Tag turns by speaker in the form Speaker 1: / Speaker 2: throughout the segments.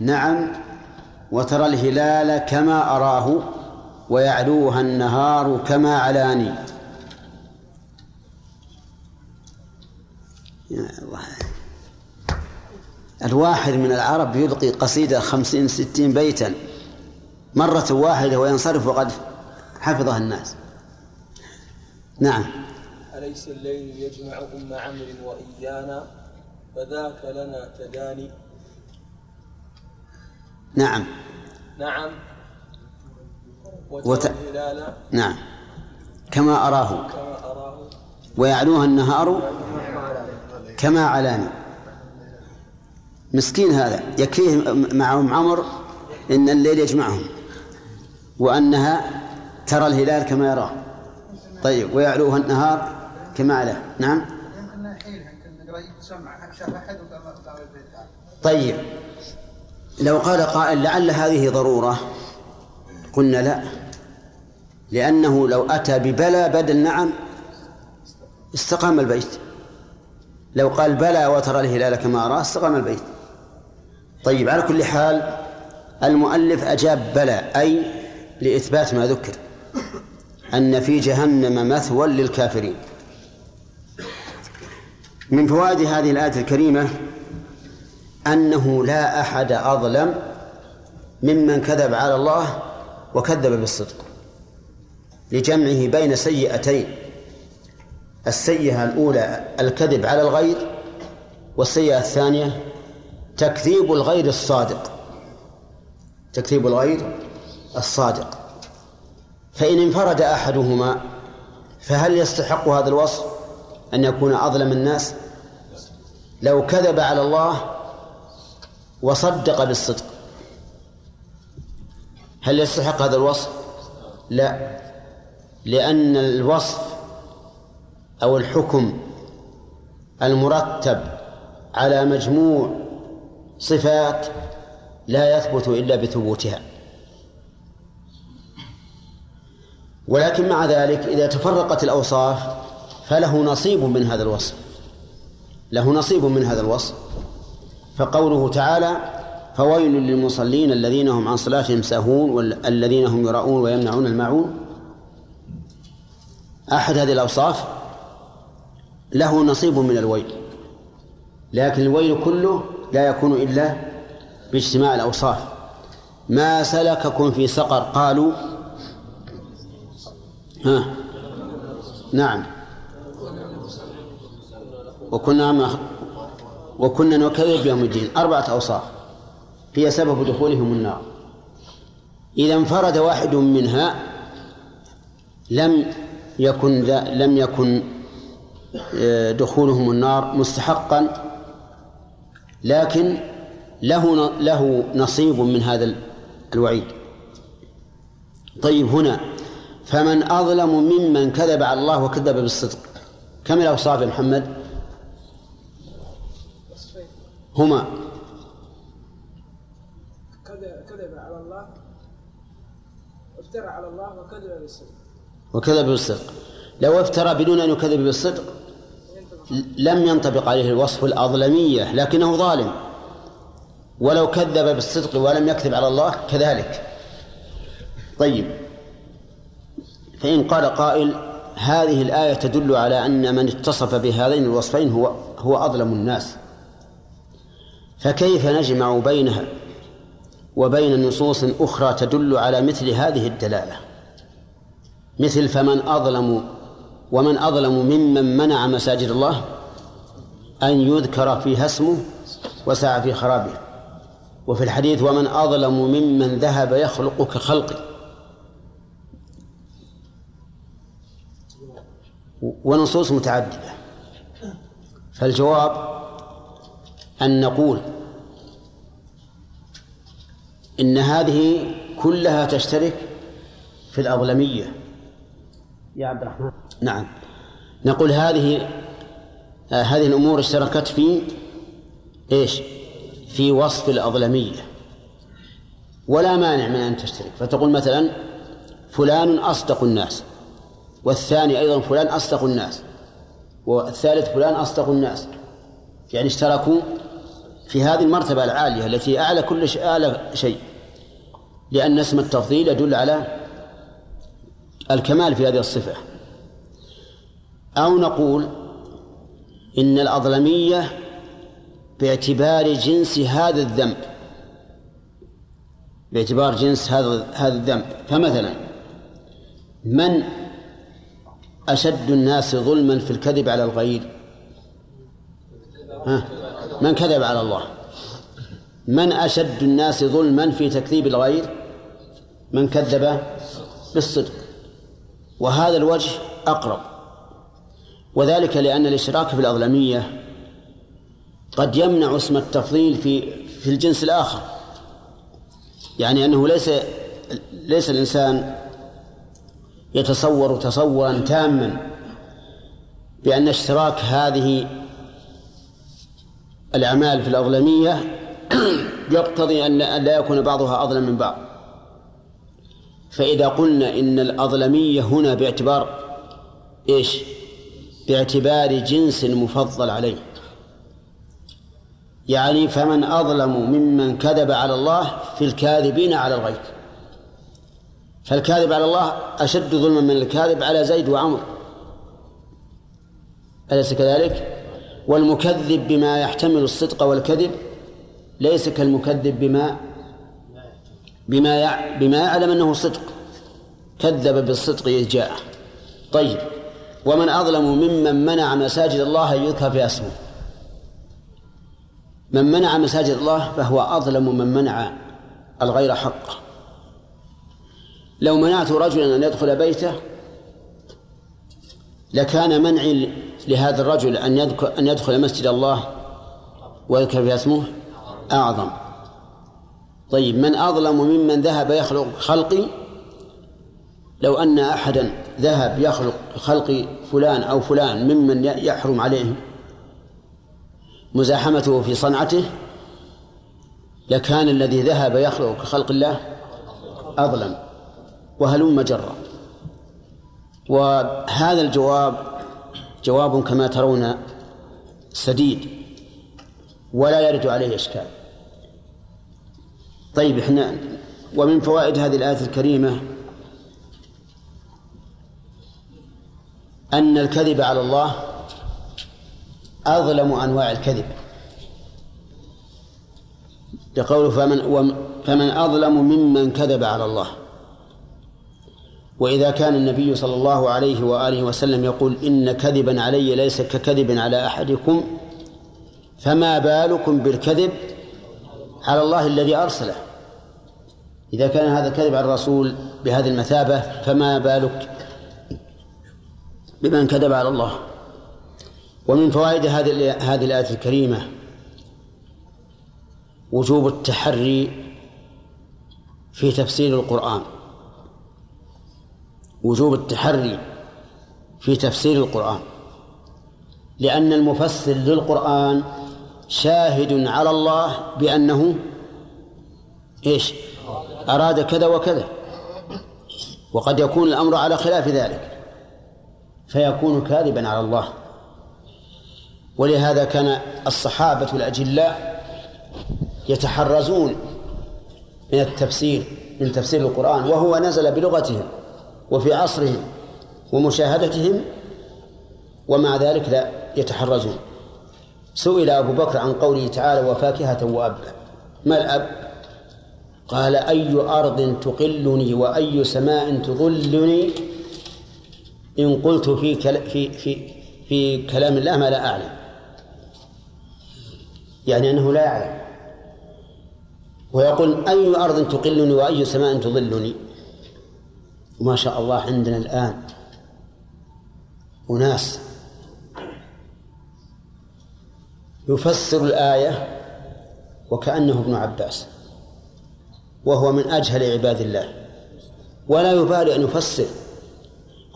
Speaker 1: نعم وترى الهلال كما أراه ويعلوها النهار كما علاني. يا الله الواحد من العرب يلقي قصيدة خمسين ستين بيتا. مرة واحدة وينصرف وقد حفظها الناس. نعم.
Speaker 2: أليس الليل يجمع أم عمرو وإيانا؟ فذاك لنا تداني.
Speaker 1: نعم.
Speaker 2: نعم.
Speaker 1: وت-
Speaker 2: الهلال
Speaker 1: نعم. كما أراه.
Speaker 2: كما أراه
Speaker 1: ويعلوها النهار كما علاني. مسكين هذا. يكفيه مع أم عمر إن الليل يجمعهم. وأنها ترى الهلال كما يراه. طيب ويعلوها النهار كما علاه. نعم. طيب. لو قال قائل لعل هذه ضرورة قلنا لا. لأنه لو أتى ببلى بدل نعم استقام البيت. لو قال بلى وترى الهلال كما أراه استقام البيت. طيب على كل حال المؤلف أجاب بلى أي لإثبات ما ذكر أن في جهنم مثوى للكافرين. من فوائد هذه الآية الكريمة أنه لا أحد أظلم ممن كذب على الله وكذب بالصدق لجمعه بين سيئتين السيئة الأولى الكذب على الغير والسيئة الثانية تكذيب الغير الصادق تكذيب الغير الصادق. فإن انفرد أحدهما فهل يستحق هذا الوصف أن يكون أظلم الناس؟ لو كذب على الله وصدق بالصدق. هل يستحق هذا الوصف؟ لا. لأن الوصف أو الحكم المرتب على مجموع صفات لا يثبت إلا بثبوتها. ولكن مع ذلك إذا تفرقت الأوصاف فله نصيب من هذا الوصف. له نصيب من هذا الوصف. فقوله تعالى فويل للمصلين الذين هم عن صلاتهم ساهون والذين هم يراؤون ويمنعون الماعون. أحد هذه الأوصاف له نصيب من الويل لكن الويل كله لا يكون إلا باجتماع الأوصاف. ما سلككم في سقر قالوا. ها نعم. وكنا وكنا نكذب بيوم الدين. أربعة أوصاف هي سبب دخولهم النار. إذا انفرد واحد منها لم يكن لم يكن آه، دخولهم النار مستحقا لكن له له نصيب من هذا الوعيد. طيب هنا فمن أظلم ممن كذب على الله وكذب بالصدق. كم الأوصاف يا محمد؟ هما.
Speaker 3: كذب كذب على الله. افترى على الله وكذب بالصدق.
Speaker 1: وكذب بالصدق. لو افترى بدون أن يكذب بالصدق لم ينطبق عليه الوصف الأظلمية لكنه ظالم. ولو كذب بالصدق ولم يكذب على الله كذلك. طيب. فإن قال قائل هذه الآية تدل على أن من اتصف بهذين الوصفين هو هو أظلم الناس. فكيف نجمع بينها وبين نصوص أخرى تدل على مثل هذه الدلالة؟ مثل فمن أظلم ومن أظلم ممن منع مساجد الله أن يذكر فيها اسمه وسعى في خرابه. وفي الحديث ومن أظلم ممن ذهب يخلق كخلقه ونصوص متعددة. فالجواب أن نقول إن هذه كلها تشترك في الأظلمية. يا عبد الرحمن. نعم. نقول هذه آه هذه الأمور اشتركت في إيش؟ في وصف الأظلمية. ولا مانع من أن تشترك. فتقول مثلا فلان أصدق الناس والثاني أيضا فلان أصدق الناس والثالث فلان أصدق الناس. يعني اشتركوا في هذه المرتبة العالية التي أعلى كل شيء أعلى شيء. لأن اسم التفضيل يدل على الكمال في هذه الصفة. أو نقول إن الأظلمية باعتبار جنس هذا الذنب. باعتبار جنس هذا هذا الذنب. فمثلا من أشد الناس ظلما في الكذب على الغير؟ ها؟ من كذب على الله؟ من أشد الناس ظلما في تكذيب الغير؟ من كذب بالصدق. وهذا الوجه أقرب. وذلك لأن الإشراك في الأظلمية قد يمنع اسم التفضيل في في الجنس الآخر. يعني أنه ليس ليس الإنسان يتصور تصورا تاما بأن اشتراك هذه الأعمال في الأظلمية يقتضي أن لا يكون بعضها أظلم من بعض. فإذا قلنا إن الأظلمية هنا باعتبار إيش؟ باعتبار جنس مفضل عليه. يعني فمن أظلم ممن كذب على الله في الكاذبين على الغيب. فالكاذب على الله أشد ظلما من الكاذب على زيد وعمر. أليس كذلك؟ والمكذب بما يحتمل الصدق والكذب ليس كالمكذب بما بما بما يعلم أنه صدق. كذب بالصدق إذ جاءه طيب. ومن أظلم ممن منع مساجد الله أن يذكر في اسمه. من منع مساجد الله فهو أظلم من منع الغير حقه لو منعت رجلا أن يدخل بيته لكان منعي لهذا الرجل أن يدخل أن يدخل مسجد الله ويذكر في اسمه؟ أعظم. طيب من أظلم ممن ذهب يخلق خلقي؟ لو أن أحدا ذهب يخلق خلق فلان أو فلان ممن يحرم عليه مزاحمته في صنعته لكان الذي ذهب يخلق كخلق الله أظلم. وهلم جرا. وهذا الجواب جواب كما ترون سديد ولا يرد عليه إشكال. طيب إحنا ومن فوائد هذه الآية الكريمة أن الكذب على الله أظلم أنواع الكذب. لقوله فمن فمن أظلم ممن كذب على الله. وإذا كان النبي صلى الله عليه وآله وسلم يقول إن كذبا علي ليس ككذب على أحدكم فما بالكم بالكذب على الله الذي أرسله؟ إذا كان هذا الكذب على الرسول بهذه المثابة فما بالك بمن كذب على الله؟ ومن فوائد هذه هذه الآية الكريمة وجوب التحري في تفسير القرآن. وجوب التحري في تفسير القرآن لأن المفسر للقرآن شاهد على الله بأنه إيش؟ أراد كذا وكذا. وقد يكون الأمر على خلاف ذلك فيكون كاذبا على الله. ولهذا كان الصحابة الأجلاء يتحرزون من التفسير من تفسير القرآن وهو نزل بلغتهم. وفي عصرهم ومشاهدتهم ومع ذلك لا يتحرزون سئل أبو بكر عن قوله تعالى وفاكهة وأبا ما الأب؟ قال أي أرض تقلني وأي سماء تظلني؟ إن قلت في في في في كلام الله ما لا أعلم يعني أنه لا يعلم. ويقول أي أرض تقلني وأي سماء تظلني؟ وما شاء الله عندنا الآن أناس يفسر الآية وكأنه ابن عباس وهو من أجهل عباد الله. ولا يبالي أن يفسر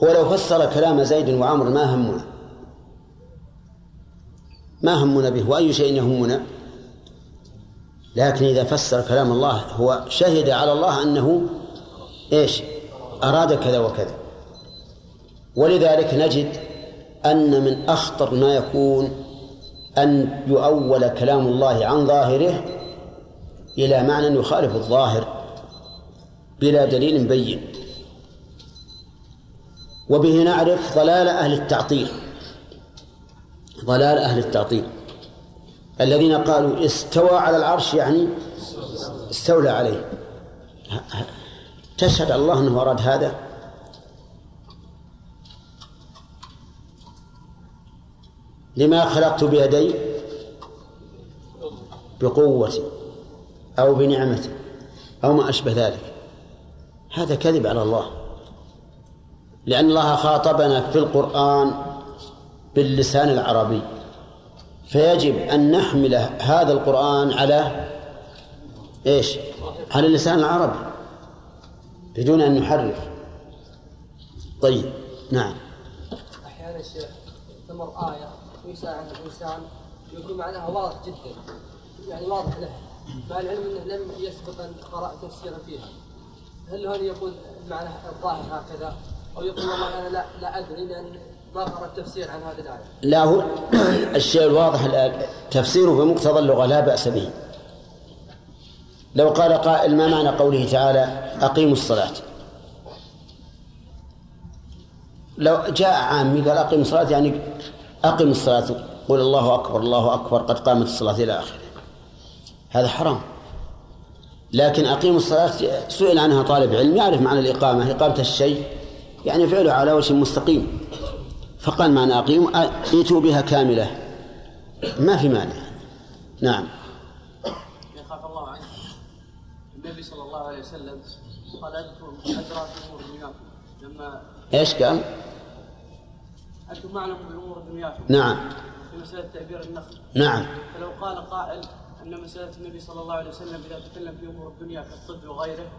Speaker 1: هو لو فسر كلام زيد وعمر ما همنا؟ ما همنا به؟ وأي شيء يهمنا؟ لكن إذا فسر كلام الله هو شهد على الله أنه إيش؟ أراد كذا وكذا. ولذلك نجد أن من أخطر ما يكون أن يؤول كلام الله عن ظاهره إلى معنى يخالف الظاهر بلا دليل بين. وبه نعرف ضلال أهل التعطيل. ضلال أهل التعطيل. الذين قالوا استوى على العرش يعني استولى عليه. تشهد الله أنه أراد هذا؟ لما خلقت بيدي؟ بقوتي أو بنعمتي أو ما أشبه ذلك. هذا كذب على الله. لأن الله خاطبنا في القرآن باللسان العربي. فيجب أن نحمل هذا القرآن على إيش؟ على اللسان العربي. بدون أن نحرف طيب نعم.
Speaker 4: أحيانا الشيخ تمر آية ويساعد الإنسان يكون معناها واضح جدا. يعني واضح له. مع العلم أنه لم يسبق أن قرأ تفسيرا فيها. هل هنا يقول المعنى الظاهر هكذا؟ أو يقول والله أنا لا لا أدري لأن ما قرأت تفسير عن هذه الآية.
Speaker 1: لا هو الشيء الواضح تفسيره بمقتضى اللغة لا بأس به. لو قال قائل ما معنى قوله تعالى أقيموا الصلاة؟ لو جاء عامي قال أقيموا الصلاة يعني أقم الصلاة قل الله أكبر الله أكبر قد قامت الصلاة إلى آخره. هذا حرام. لكن أقيموا الصلاة سئل عنها طالب علم يعرف معنى الإقامة إقامة الشيء يعني فعله على وجه مستقيم. فقال معنى أقيم ائتوا بها كاملة. ما في مانع. نعم.
Speaker 5: النبي صلى الله عليه وسلم قال أنتم أدرى بأمور دنياكم لما
Speaker 1: إيش قال؟
Speaker 5: أنتم أعلم بأمور دنياكم
Speaker 1: نعم.
Speaker 5: في مسألة تعبير النخل.
Speaker 1: نعم.
Speaker 5: فلو قال قائل أن مسألة النبي صلى الله عليه وسلم إذا تكلم في أمور الدنيا كالطب وغيره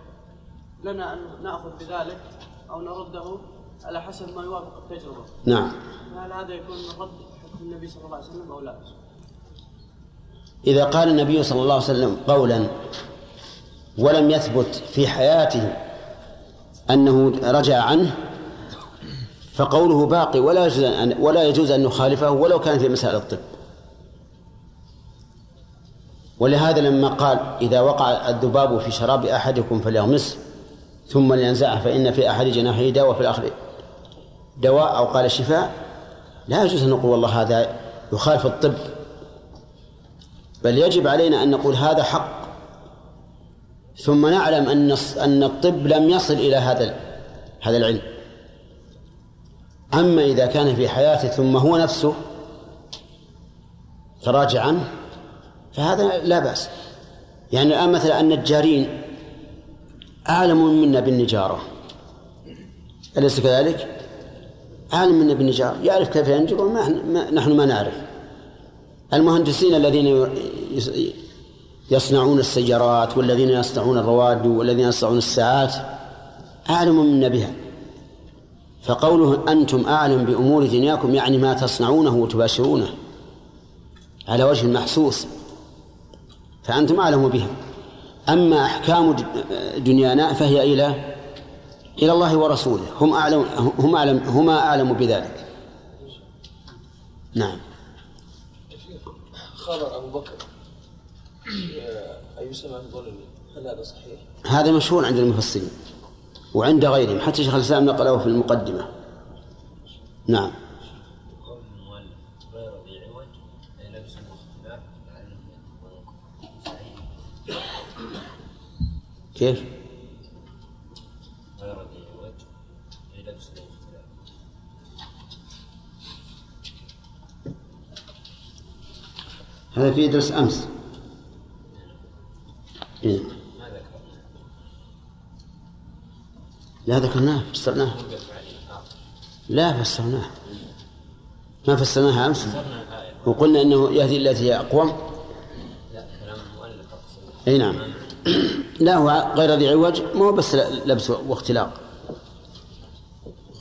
Speaker 5: لنا أن نأخذ بذلك أو نرده على حسب ما يوافق التجربة.
Speaker 1: نعم.
Speaker 5: فهل هذا يكون من رد حكم النبي صلى الله عليه وسلم أو لا؟
Speaker 1: إذا قال النبي صلى الله عليه وسلم قولا ولم يثبت في حياته أنه رجع عنه فقوله باقي ولا يجوز أن ولا يجوز أن نخالفه ولو كان في مسائل الطب. ولهذا لما قال إذا وقع الذباب في شراب أحدكم فليغمسه ثم لينزعه فإن في أحد جناحيه دواء وفي الآخر دواء أو قال شفاء لا يجوز أن نقول والله هذا يخالف الطب. بل يجب علينا أن نقول هذا حق. ثم نعلم أن أن الطب لم يصل إلى هذا هذا العلم. أما إذا كان في حياته ثم هو نفسه تراجع عنه فهذا لا بأس. يعني الآن مثلا النجارين أعلم منا بالنجارة. أليس كذلك؟ عالم منا بالنجارة. يعرف كيف ينجر نحن ما نعرف. المهندسين الذين يصنعون السيارات والذين يصنعون الرواد والذين يصنعون الساعات أعلم منا بها فقوله أنتم أعلم بأمور دنياكم يعني ما تصنعونه وتباشرونه على وجه محسوس فأنتم أعلم بها. أما أحكام دنيانا فهي إلى إلى الله ورسوله. هم أعلم هم أعلم هما أعلم بذلك. نعم.
Speaker 2: خبر أبو بكر. أي سمع الظلمي هل هذا؟
Speaker 1: هذا مشهور عند المفسرين وعند غيرهم حتى شيخ الإسلام نقله في المقدمة نعم كيف؟ هذا في درس أمس إيه؟ لا ذكرناه فسرناه. لا فسرناه. ما فسرناها أمس؟ وقلنا أنه يهدي التي هي أقوم. أي نعم. لا هو غير ذي عوج ما هو بس لبس واختلاق.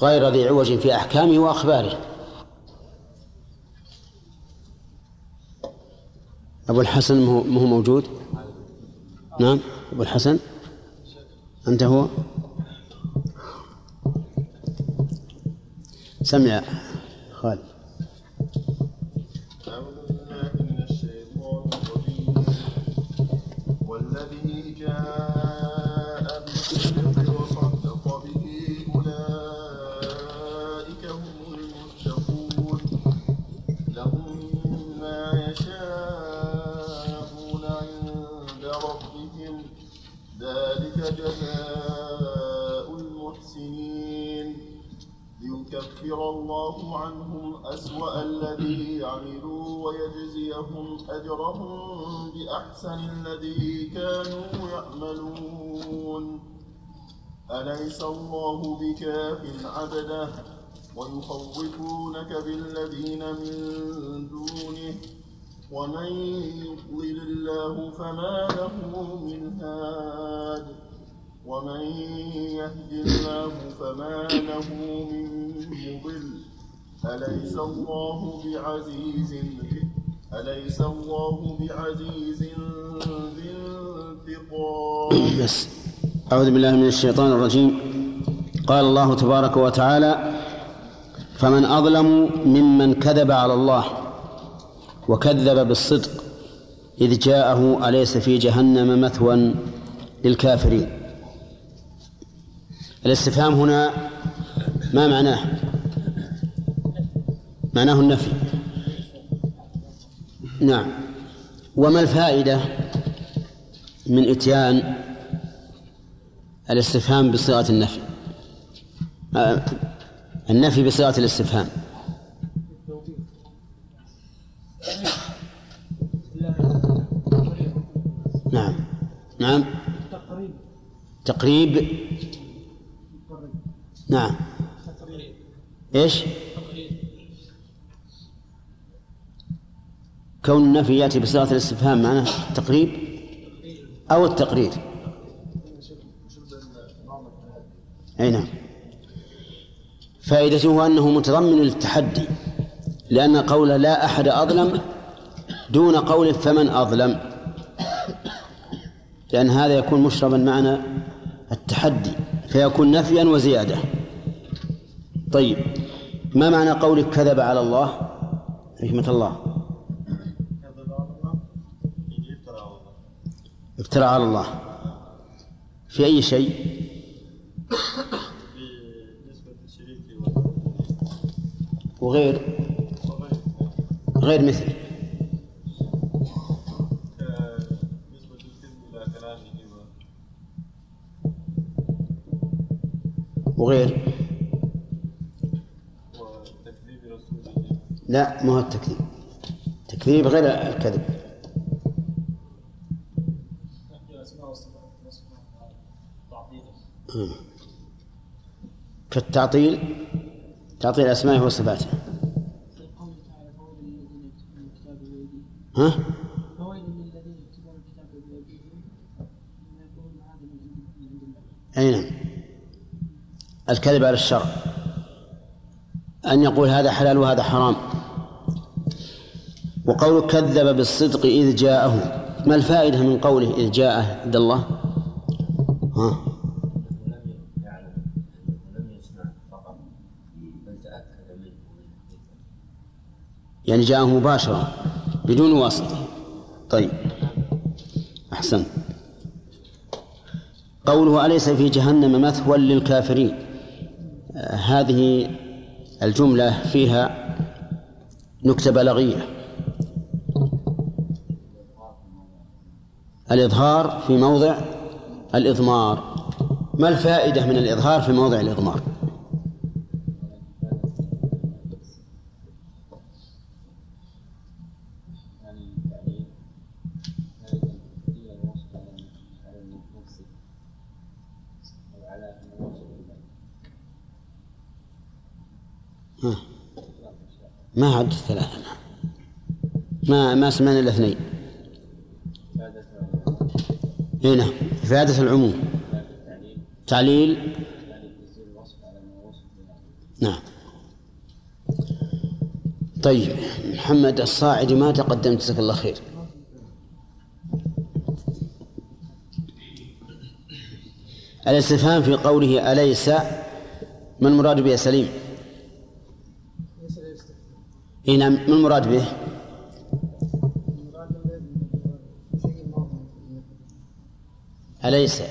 Speaker 1: غير ذي عوج في أحكامه وأخباره. أبو الحسن ما هو موجود؟ نعم. أبو الحسن. أنت هو؟ سمع. خالد.
Speaker 6: ويخوفونك بالذين من دونه ومن يضلل الله فما له من هاد ومن يهد الله فما له من مضل أليس الله بعزيز أليس الله بعزيز ذي انتقام؟
Speaker 1: أعوذ بالله من الشيطان الرجيم. قال الله تبارك وتعالى فمن أظلم ممن كذب على الله وكذب بالصدق إذ جاءه أليس في جهنم مثوى للكافرين؟ الاستفهام هنا ما معناه؟ معناه النفي. نعم. وما الفائدة من إتيان الاستفهام بصيغة النفي؟ آه، النفي بصيغة الاستفهام. نعم. نعم. تقريب. نعم. إيش؟ كون النفي يأتي بصيغة الاستفهام معناه التقريب أو التقرير. أي نعم. فائدته أنه متضمن للتحدي لأن قول لا أحد أظلم دون قول فمن أظلم لأن هذا يكون مشربا معنى التحدي فيكون نفيا وزيادة. طيب ما معنى قولك كذب على الله؟ حكمة الله. افترى على الله. في أي شيء؟ وغير؟ غير مثل. وغير؟ لا ما هو التكذيب. التكذيب غير الكذب. كالتعطيل. تعطيل الأسماء والصفات ها؟ أي نعم. الكذب على الشرع. أن يقول هذا حلال وهذا حرام. وقول كذب بالصدق إذ جاءه. ما الفائدة من قوله إذ جاءه عند الله؟ يعني جاءه مباشرة بدون واسطة. طيب. أحسن قوله أليس في جهنم مثوى للكافرين؟ هذه الجملة فيها نكتة بلاغية. الإظهار في موضع الإضمار. ما الفائدة من الإظهار في موضع الإضمار؟ ما عد ثلاثة. ما ما سمعنا الاثنين اي نعم. إفادة العموم. تعليل. نعم. طيب محمد الصاعدي ما تقدم جزاك الله خير. الاستفهام في قوله أليس ما المراد به سليم؟ اي نعم. ما المراد به؟ أليس؟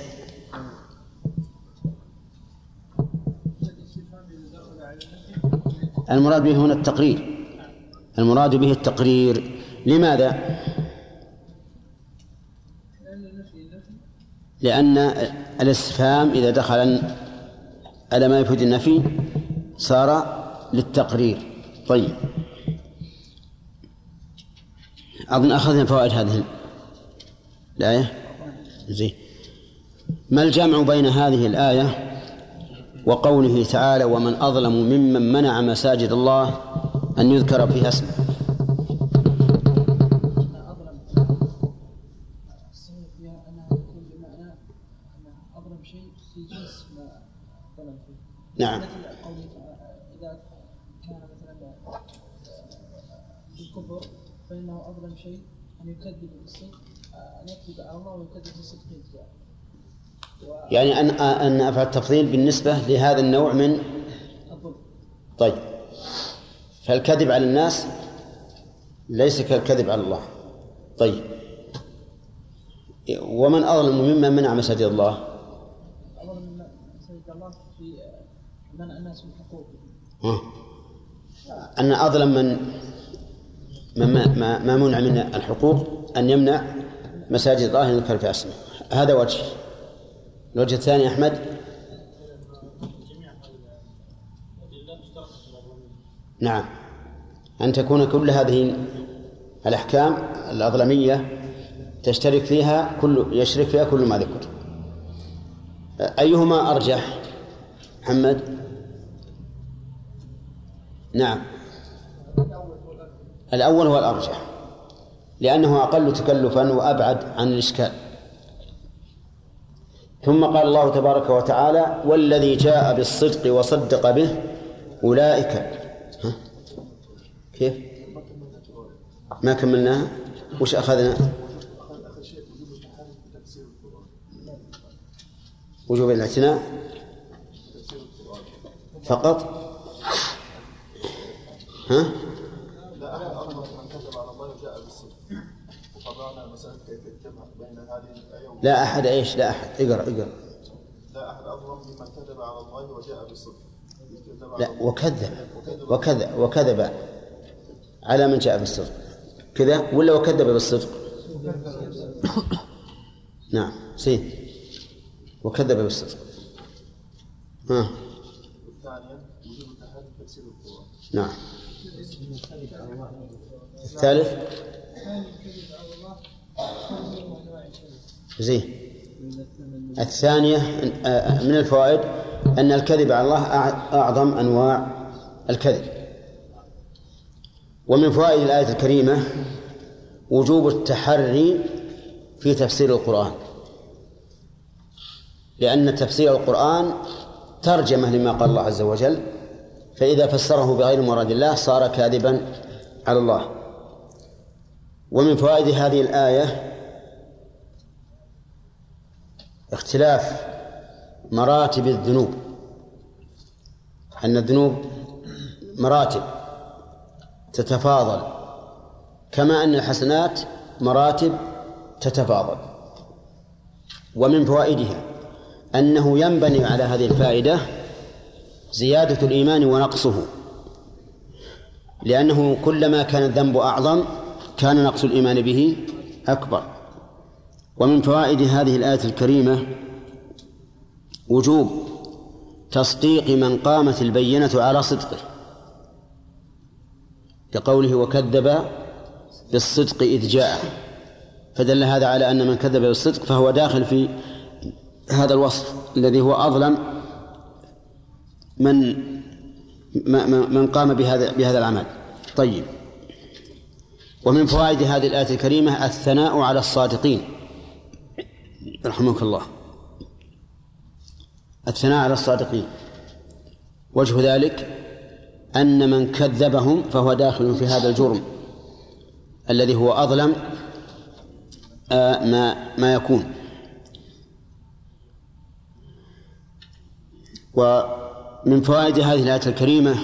Speaker 1: المراد به هنا التقرير. المراد به التقرير. لماذا؟ لأن الاستفهام إذا دخل على ما يفيد النفي صار للتقرير. طيب. أظن أخذنا فوائد هذه الآية؟ زين. ما الجمع بين هذه الآية وقوله تعالى ومن أظلم ممن منع مساجد الله أن يذكر فيها اسمه؟
Speaker 3: أظلم السبب فيها أنها تكون بمعنى أن أظلم شيء في جنس ما ظلم فيه
Speaker 1: نعم
Speaker 3: مثل قوله تعالى إذا كان مثلا في الكفر فإنه أظلم شيء أن يكذب بالصدق أن يكذب على الله ويكذب بالصدق.
Speaker 1: يعني أن أن أفعل التفضيل بالنسبة لهذا النوع من
Speaker 3: الظلم
Speaker 1: طيب. فالكذب على الناس ليس كالكذب على الله. طيب. ومن أظلم ممن منع مساجد الله؟
Speaker 3: أظلم من سيد الله في منع الناس من حقوقهم.
Speaker 1: ها. أن أظلم من ما, ما, ما منع من الحقوق أن يمنع مساجد الله أن يذكر في اسمه هذا وجه. الوجه الثاني أحمد؟ نعم. أن تكون كل هذه الأحكام الأظلمية تشترك فيها كل يشرك فيها كل ما ذكر. أيهما أرجح؟ محمد؟ نعم. الأول هو الأرجح لأنه أقل تكلفا وأبعد عن الإشكال ثم قال الله تبارك وتعالى والذي جاء بالصدق وصدق به أولئك ها؟ كيف؟ ما كملناها وش أخذنا؟ وجوب الاعتناء فقط ها؟
Speaker 6: لا أحد أظلم من كذب على الله وجاء بالصدق وقضانا مسألة كيف الجمع بين هذه الآية و-
Speaker 1: لا أحد إيش لا أحد؟ اقرأ اقرأ.
Speaker 6: لا أحد أظلم ممن كذب على الله وجاء بالصدق.
Speaker 1: لا وكذب وكذب وكذب على من جاء بالصدق. كذا ولا وكذب بالصدق؟ نعم سين وكذب بالصدق. ها.
Speaker 6: وجوب تفسير القرآن
Speaker 1: نعم. الثالث؟ زين. الثانية من الفوائد أن الكذب على الله أع- أعظم أنواع الكذب. ومن فوائد الآية الكريمة وجوب التحري في تفسير القرآن. لأن تفسير القرآن ترجمة لما قال الله عز وجل فإذا فسره بغير مراد الله صار كاذبا على الله. ومن فوائد هذه الآية اختلاف مراتب الذنوب. أن الذنوب مراتب تتفاضل كما أن الحسنات مراتب تتفاضل. ومن فوائدها أنه ينبني على هذه الفائدة زيادة الإيمان ونقصه لأنه كلما كان الذنب أعظم كان نقص الإيمان به أكبر. ومن فوائد هذه الآية الكريمة وجوب تصديق من قامت البينة على صدقه لقوله وكذب بالصدق إذ جاء فدل هذا على أن من كذب بالصدق فهو داخل في هذا الوصف الذي هو أظلم من من قام بهذا بهذا العمل. طيب. ومن فوائد هذه الآية الكريمة الثناء على الصادقين. رحمك الله. الثناء على الصادقين. وجه ذلك أن من كذبهم فهو داخل في هذا الجرم الذي هو أظلم آه ما ما يكون. ومن فوائد هذه الآية الكريمة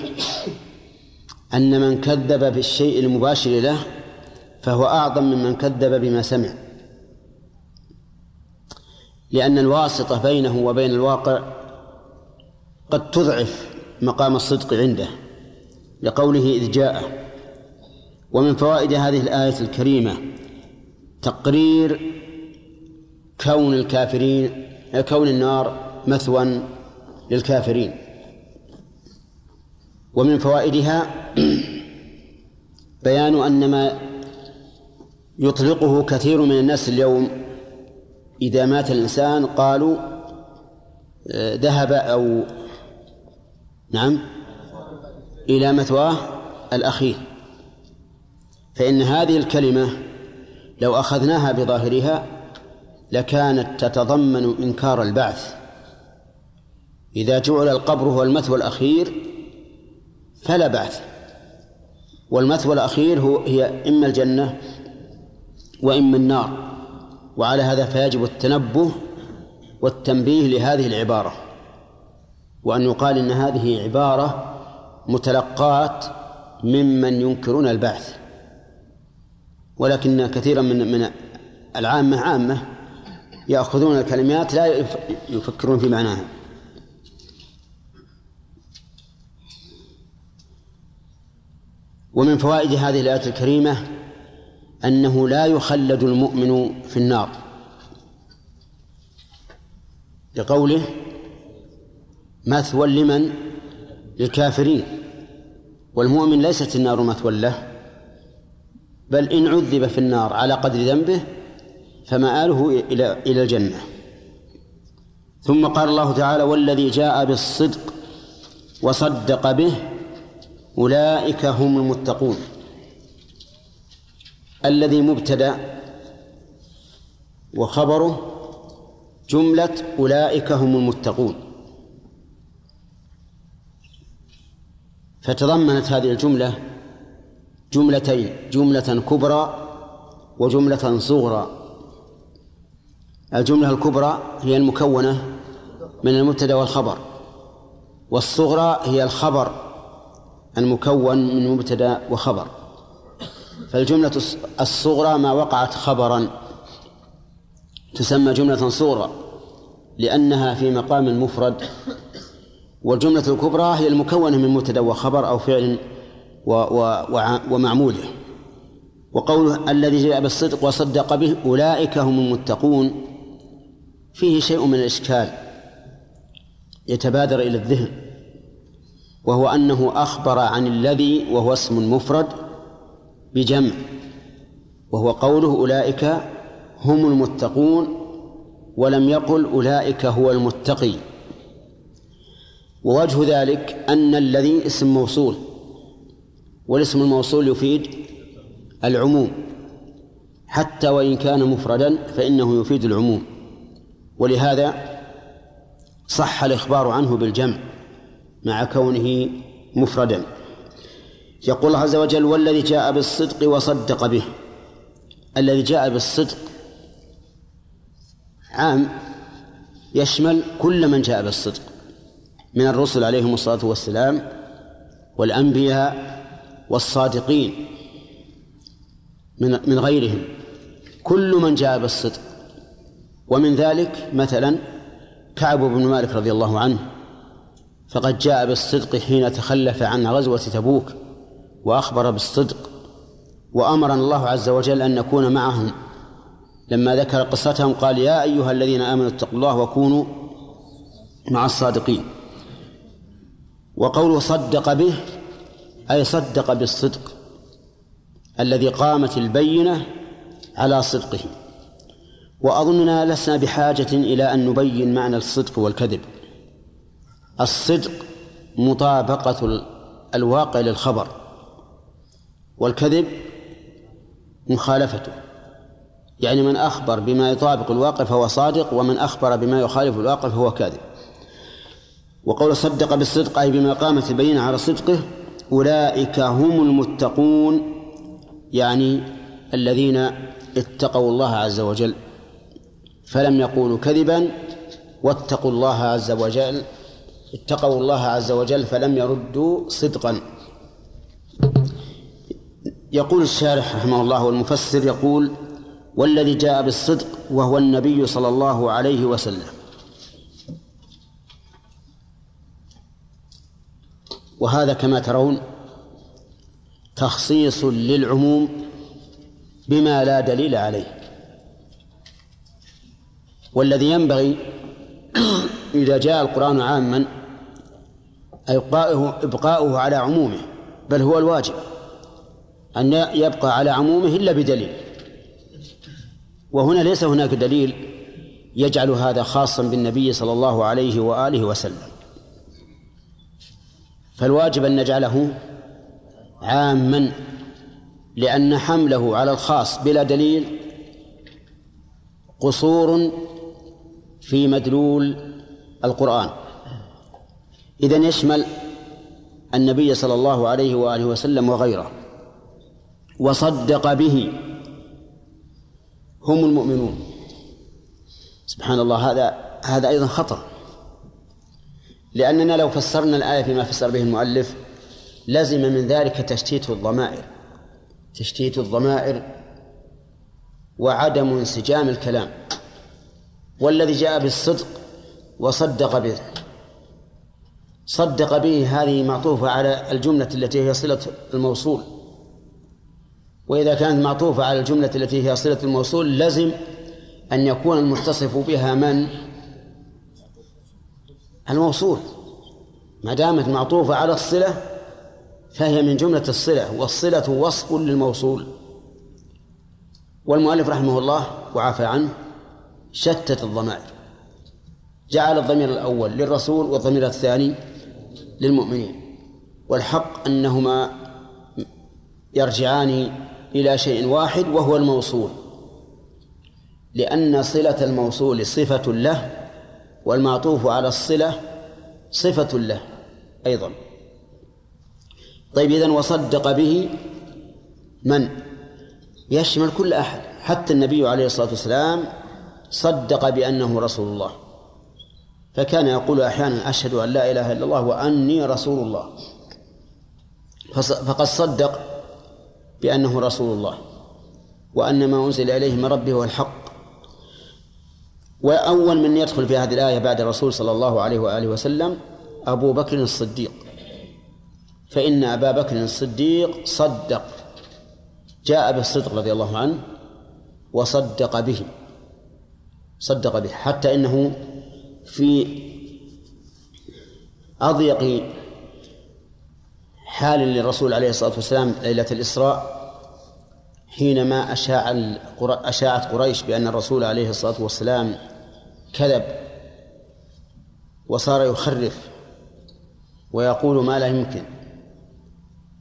Speaker 1: أن من كذب بالشيء المباشر له فهو أعظم ممن كذب بما سمع. لأن الواسطة بينه وبين الواقع قد تضعف مقام الصدق عنده لقوله إذ جاء ومن فوائد هذه الآية الكريمة تقرير كون الكافرين كون النار مثوى للكافرين. ومن فوائدها بيان أن ما يطلقه كثير من الناس اليوم إذا مات الإنسان قالوا آه، ذهب أو نعم إلى مثواه الأخير. فإن هذه الكلمة لو أخذناها بظاهرها لكانت تتضمن إنكار البعث. إذا جعل القبر هو المثوى الأخير فلا بعث والمثوى الأخير هو هي إما الجنة وإما النار. وعلى هذا فيجب التنبه والتنبيه لهذه العبارة وأن يقال إن هذه عبارة متلقاة ممن ينكرون البعث ولكن كثيرا من من العامة عامة يأخذون الكلمات لا يفكرون في معناها. ومن فوائد هذه الآية الكريمة أنه لا يخلد المؤمن في النار. لقوله مثوى لمن؟ للكافرين. والمؤمن ليست النار مثوى له بل إن عذب في النار على قدر ذنبه فمآله إلى إلى الجنة. ثم قال الله تعالى والذي جاء بالصدق وصدق به أولئك هم المتقون. الذي مبتدأ وخبره جملة أولئك هم المتقون. فتضمنت هذه الجملة جملتين جملة كبرى وجملة صغرى. الجملة الكبرى هي المكونة من المبتدأ والخبر والصغرى هي الخبر المكون من مبتدأ وخبر. فالجملة الصغرى ما وقعت خبرا. تسمى جملة صغرى لأنها في مقام مفرد والجملة الكبرى هي المكونة من مبتدأ وخبر أو فعل و و ومعموله. وقوله الذي جاء بالصدق وصدق به أولئك هم المتقون. فيه شيء من الإشكال يتبادر إلى الذهن وهو أنه أخبر عن الذي وهو اسم مفرد. بجمع وهو قوله أولئك هم المتقون ولم يقل أولئك هو المتقي. ووجه ذلك أن الذي اسم موصول والاسم الموصول يفيد العموم. حتى وإن كان مفردا فإنه يفيد العموم. ولهذا صح الإخبار عنه بالجمع مع كونه مفردا. يقول الله عز وجل والذي جاء بالصدق وصدق به. الذي جاء بالصدق عام يشمل كل من جاء بالصدق. من الرسل عليهم الصلاة والسلام والأنبياء والصادقين من من غيرهم. كل من جاء بالصدق. ومن ذلك مثلا كعب بن مالك رضي الله عنه فقد جاء بالصدق حين تخلف عن غزوة تبوك. وأخبر بالصدق وأمرنا الله عز وجل أن نكون معهم. لما ذكر قصتهم قال يا أيها الذين آمنوا اتقوا الله وكونوا مع الصادقين. وقوله صدق به أي صدق بالصدق الذي قامت البينة على صدقه. وأظننا لسنا بحاجة إلى أن نبين معنى الصدق والكذب. الصدق مطابقة الواقع للخبر. والكذب مخالفته. يعني من أخبر بما يطابق الواقع فهو صادق ومن أخبر بما يخالف الواقع فهو كاذب. وقول صدق بالصدق أي بما قامت البينة على صدقه أولئك هم المتقون يعني الذين اتقوا الله عز وجل فلم يقولوا كذبا واتقوا الله عز وجل اتقوا الله عز وجل فلم يردوا صدقا. يقول الشارح رحمه الله والمفسر يقول والذي جاء بالصدق وهو النبي صلى الله عليه وسلم. وهذا كما ترون تخصيص للعموم بما لا دليل عليه. والذي ينبغي إذا جاء القرآن عاما إبقاؤه إبقاؤه على عمومه بل هو الواجب. أن يبقى على عمومه إلا بدليل. وهنا ليس هناك دليل يجعل هذا خاصا بالنبي صلى الله عليه وآله وسلم. فالواجب أن نجعله عاما لأن حمله على الخاص بلا دليل قصور في مدلول القرآن. إذن يشمل النبي صلى الله عليه وآله وسلم وغيره. وصدق به. هم المؤمنون. سبحان الله هذا هذا أيضا خطر. لأننا لو فسرنا الآية بما فسر به المؤلف لزم من ذلك تشتيت الضمائر. تشتيت الضمائر وعدم انسجام الكلام. والذي جاء بالصدق وصدق به. صدق به هذه معطوفة على الجملة التي هي صلة الموصول. وإذا كانت معطوفة على الجملة التي هي صلة الموصول لزم أن يكون المتصف بها من؟ الموصول. ما دامت معطوفة على الصلة فهي من جملة الصلة والصلة وصف للموصول. والمؤلف رحمه الله وعافى عنه شتت الضمائر. جعل الضمير الأول للرسول والضمير الثاني للمؤمنين. والحق أنهما يرجعان إلى شيء واحد وهو الموصول. لأن صلة الموصول صفة له والمعطوف على الصلة صفة له أيضا. طيب إذن وصدق به من؟ يشمل كل أحد. حتى النبي عليه الصلاة والسلام صدق بأنه رسول الله. فكان يقول أحيانا أشهد أن لا إله إلا الله وأني رسول الله. فقد صدق بأنه رسول الله وأن ما أنزل إليه من ربه هو الحق. وأول من يدخل في هذه الآية بعد الرسول صلى الله عليه وآله وسلم أبو بكر الصديق. فإن أبا بكر الصديق صدق جاء بالصدق رضي الله عنه وصدق به صدق به حتى إنه في أضيق حال للرسول عليه الصلاة والسلام ليلة الإسراء حينما أشاع أشاعت قريش بأن الرسول عليه الصلاة والسلام كذب وصار يخرف ويقول ما لا يمكن.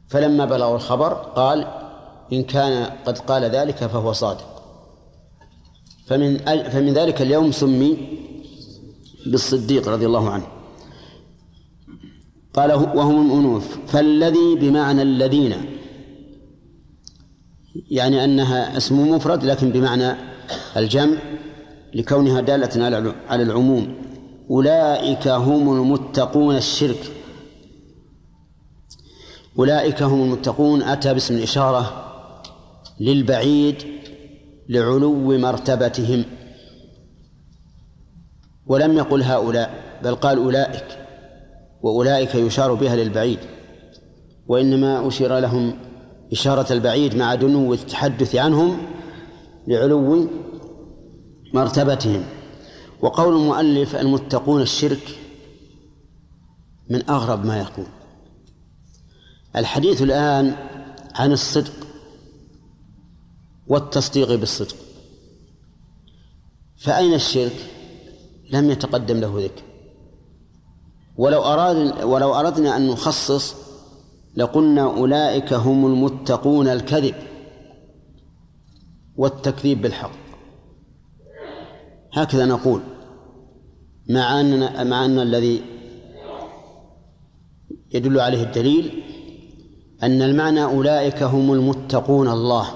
Speaker 1: فلما بلغوا الخبر قال إن كان قد قال ذلك فهو صادق. فمن فمن ذلك اليوم سمي بالصديق رضي الله عنه. قال وهم الأنوث فالذي بمعنى الذين. يعني أنها اسم مفرد لكن بمعنى الجمع لكونها دالة على العموم. أولئك هم المتقون الشرك. أولئك هم المتقون. أتى باسم الإشارة للبعيد لعلو مرتبتهم. ولم يقل هؤلاء بل قال أولئك. وأولئك يشار بها للبعيد وإنما أشير لهم إشارة البعيد مع دنو التحدث عنهم لعلو مرتبتهم. وقول المؤلف المتقون الشرك من أغرب ما يكون الحديث الآن عن الصدق والتصديق بالصدق. فأين الشرك؟ لم يتقدم له ذكر. ولو أراد ولو أردنا أن نخصص لقلنا أولئك هم المتقون الكذب والتكذيب بالحق. هكذا نقول مع أن مع أن الذي يدل عليه الدليل أن المعنى أولئك هم المتقون الله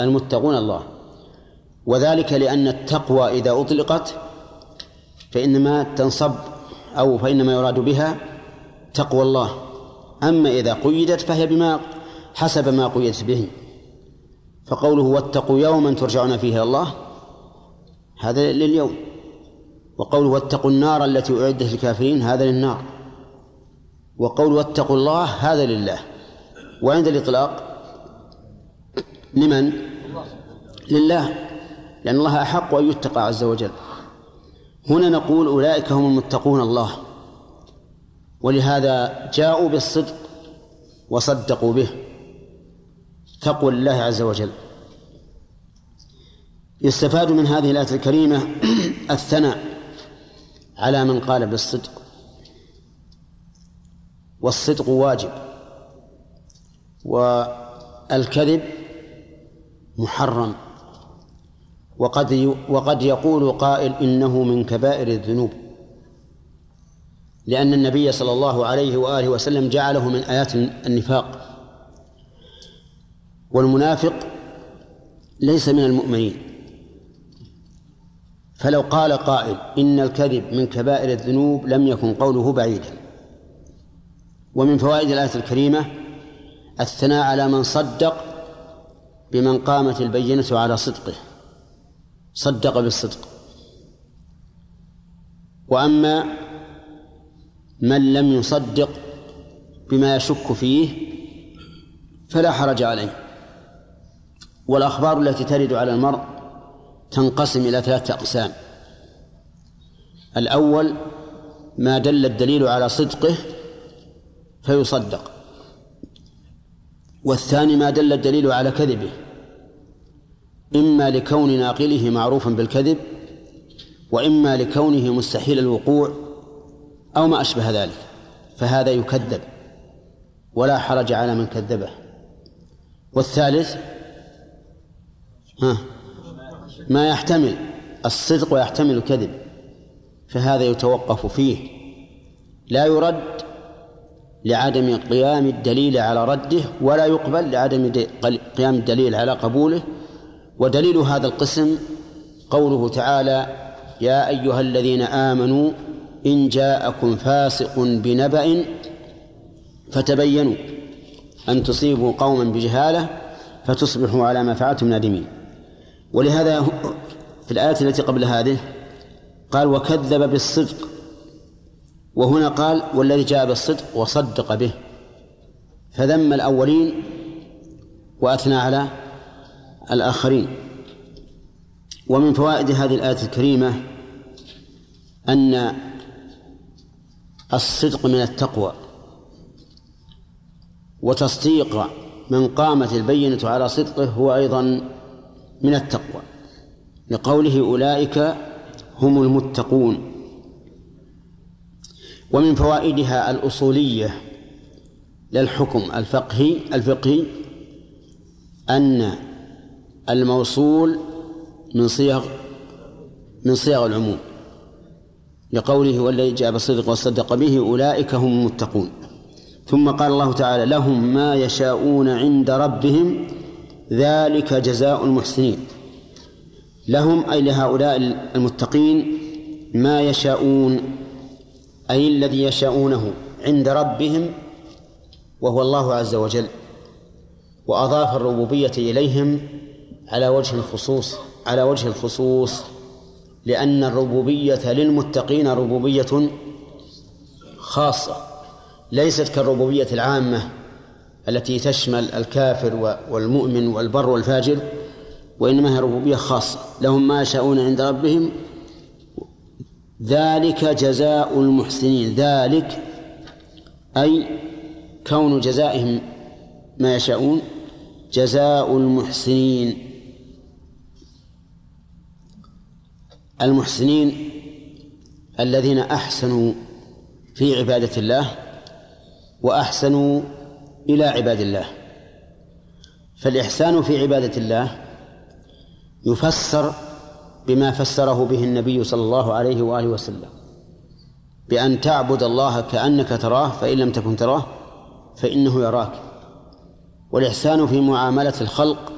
Speaker 1: المتقون الله وذلك لأن التقوى إذا أطلقت فإنما تنصب أو فإنما يراد بها تقوى الله. أما إذا قيدت فهي بما حسب ما قيدت به. فقوله واتقوا يوما ترجعون فيه إلى الله هذا لليوم. وقوله واتقوا النار التي أعدت للكافرين هذا للنار. وقول واتقوا الله هذا لله. وعند الإطلاق لمن؟ لله. لأن الله أحق أن يتقى عز وجل. هنا نقول أولئك هم المتقون الله ولهذا جاءوا بالصدق وصدقوا به تقوى الله عز وجل. يستفاد من هذه الآية الكريمة الثناء على من قال بالصدق والصدق واجب والكذب محرم. وقد وقد يقول قائل إنه من كبائر الذنوب. لأن النبي صلى الله عليه وآله وسلم جعله من آيات النفاق. والمنافق ليس من المؤمنين. فلو قال قائل إن الكذب من كبائر الذنوب لم يكن قوله بعيدا. ومن فوائد الآية الكريمة الثناء على من صدق بمن قامت البينة على صدقه. صدق بالصدق. وأما من لم يصدق بما يشك فيه فلا حرج عليه. والأخبار التي ترد على المرء تنقسم إلى ثلاثة أقسام. الأول ما دل الدليل على صدقه فيصدق. والثاني ما دل الدليل على كذبه إما لكون ناقله معروفا بالكذب وإما لكونه مستحيل الوقوع أو ما أشبه ذلك فهذا يكذب ولا حرج على من كذبه. والثالث ها ما يحتمل الصدق ويحتمل الكذب فهذا يتوقف فيه. لا يرد لعدم قيام الدليل على رده ولا يقبل لعدم قيام الدليل على قبوله ودليل هذا القسم قوله تعالى يا أيها الذين آمنوا إن جاءكم فاسق بنبأ فتبينوا أن تصيبوا قوما بجهالة فتصبحوا على ما فعلتم نادمين. ولهذا في الآية التي قبل هذه قال وكذب بالصدق. وهنا قال والذي جاء بالصدق وصدق به. فذم الأولين وأثنى على الآخرين. ومن فوائد هذه الآية الكريمة أن الصدق من التقوى وتصديق من قامت البينة على صدقه هو أيضا من التقوى. لقوله أولئك هم المتقون. ومن فوائدها الأصولية للحكم الفقهي الفقهي أن الموصول من صيغ من صيغ العموم لقوله والذي جاء بالصدق وصدق به أولئك هم المتقون. ثم قال الله تعالى لهم ما يشاءون عند ربهم ذلك جزاء المحسنين. لهم أي لهؤلاء المتقين ما يشاءون أي الذي يشاءونه عند ربهم وهو الله عز وجل وأضاف الربوبية إليهم على وجه الخصوص على وجه الخصوص لأن الربوبية للمتقين ربوبية خاصة ليست كالربوبية العامة التي تشمل الكافر والمؤمن والبر والفاجر وإنما هي ربوبية خاصة. لهم ما يشاءون عند ربهم ذلك جزاء المحسنين. ذلك أي كون جزائهم ما يشاءون جزاء المحسنين. المحسنين الذين أحسنوا في عبادة الله وأحسنوا إلى عباد الله. فالإحسان في عبادة الله يفسر بما فسره به النبي صلى الله عليه وآله وسلم بأن تعبد الله كأنك تراه فإن لم تكن تراه فإنه يراك. والإحسان في معاملة الخلق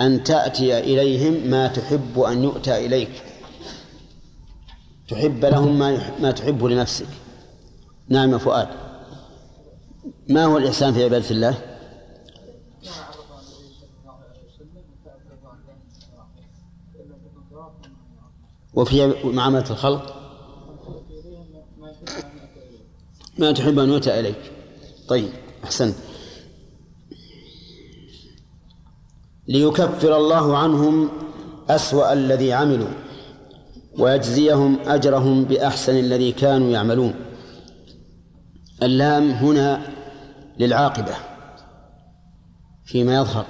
Speaker 1: أن تأتي إليهم ما تحب أن يؤتى إليك. تحب لهم ما ما تحب لنفسك. نعم يا فؤاد. ما هو الإحسان في عبادة الله؟ وفي معاملة الخلق؟ ما تحب أن يؤتى إليك. طيب أحسنت. ليكفر الله عنهم أسوأ الذي عملوا. ويجزيهم أجرهم بأحسن الذي كانوا يعملون. اللام هنا للعاقبة فيما يظهر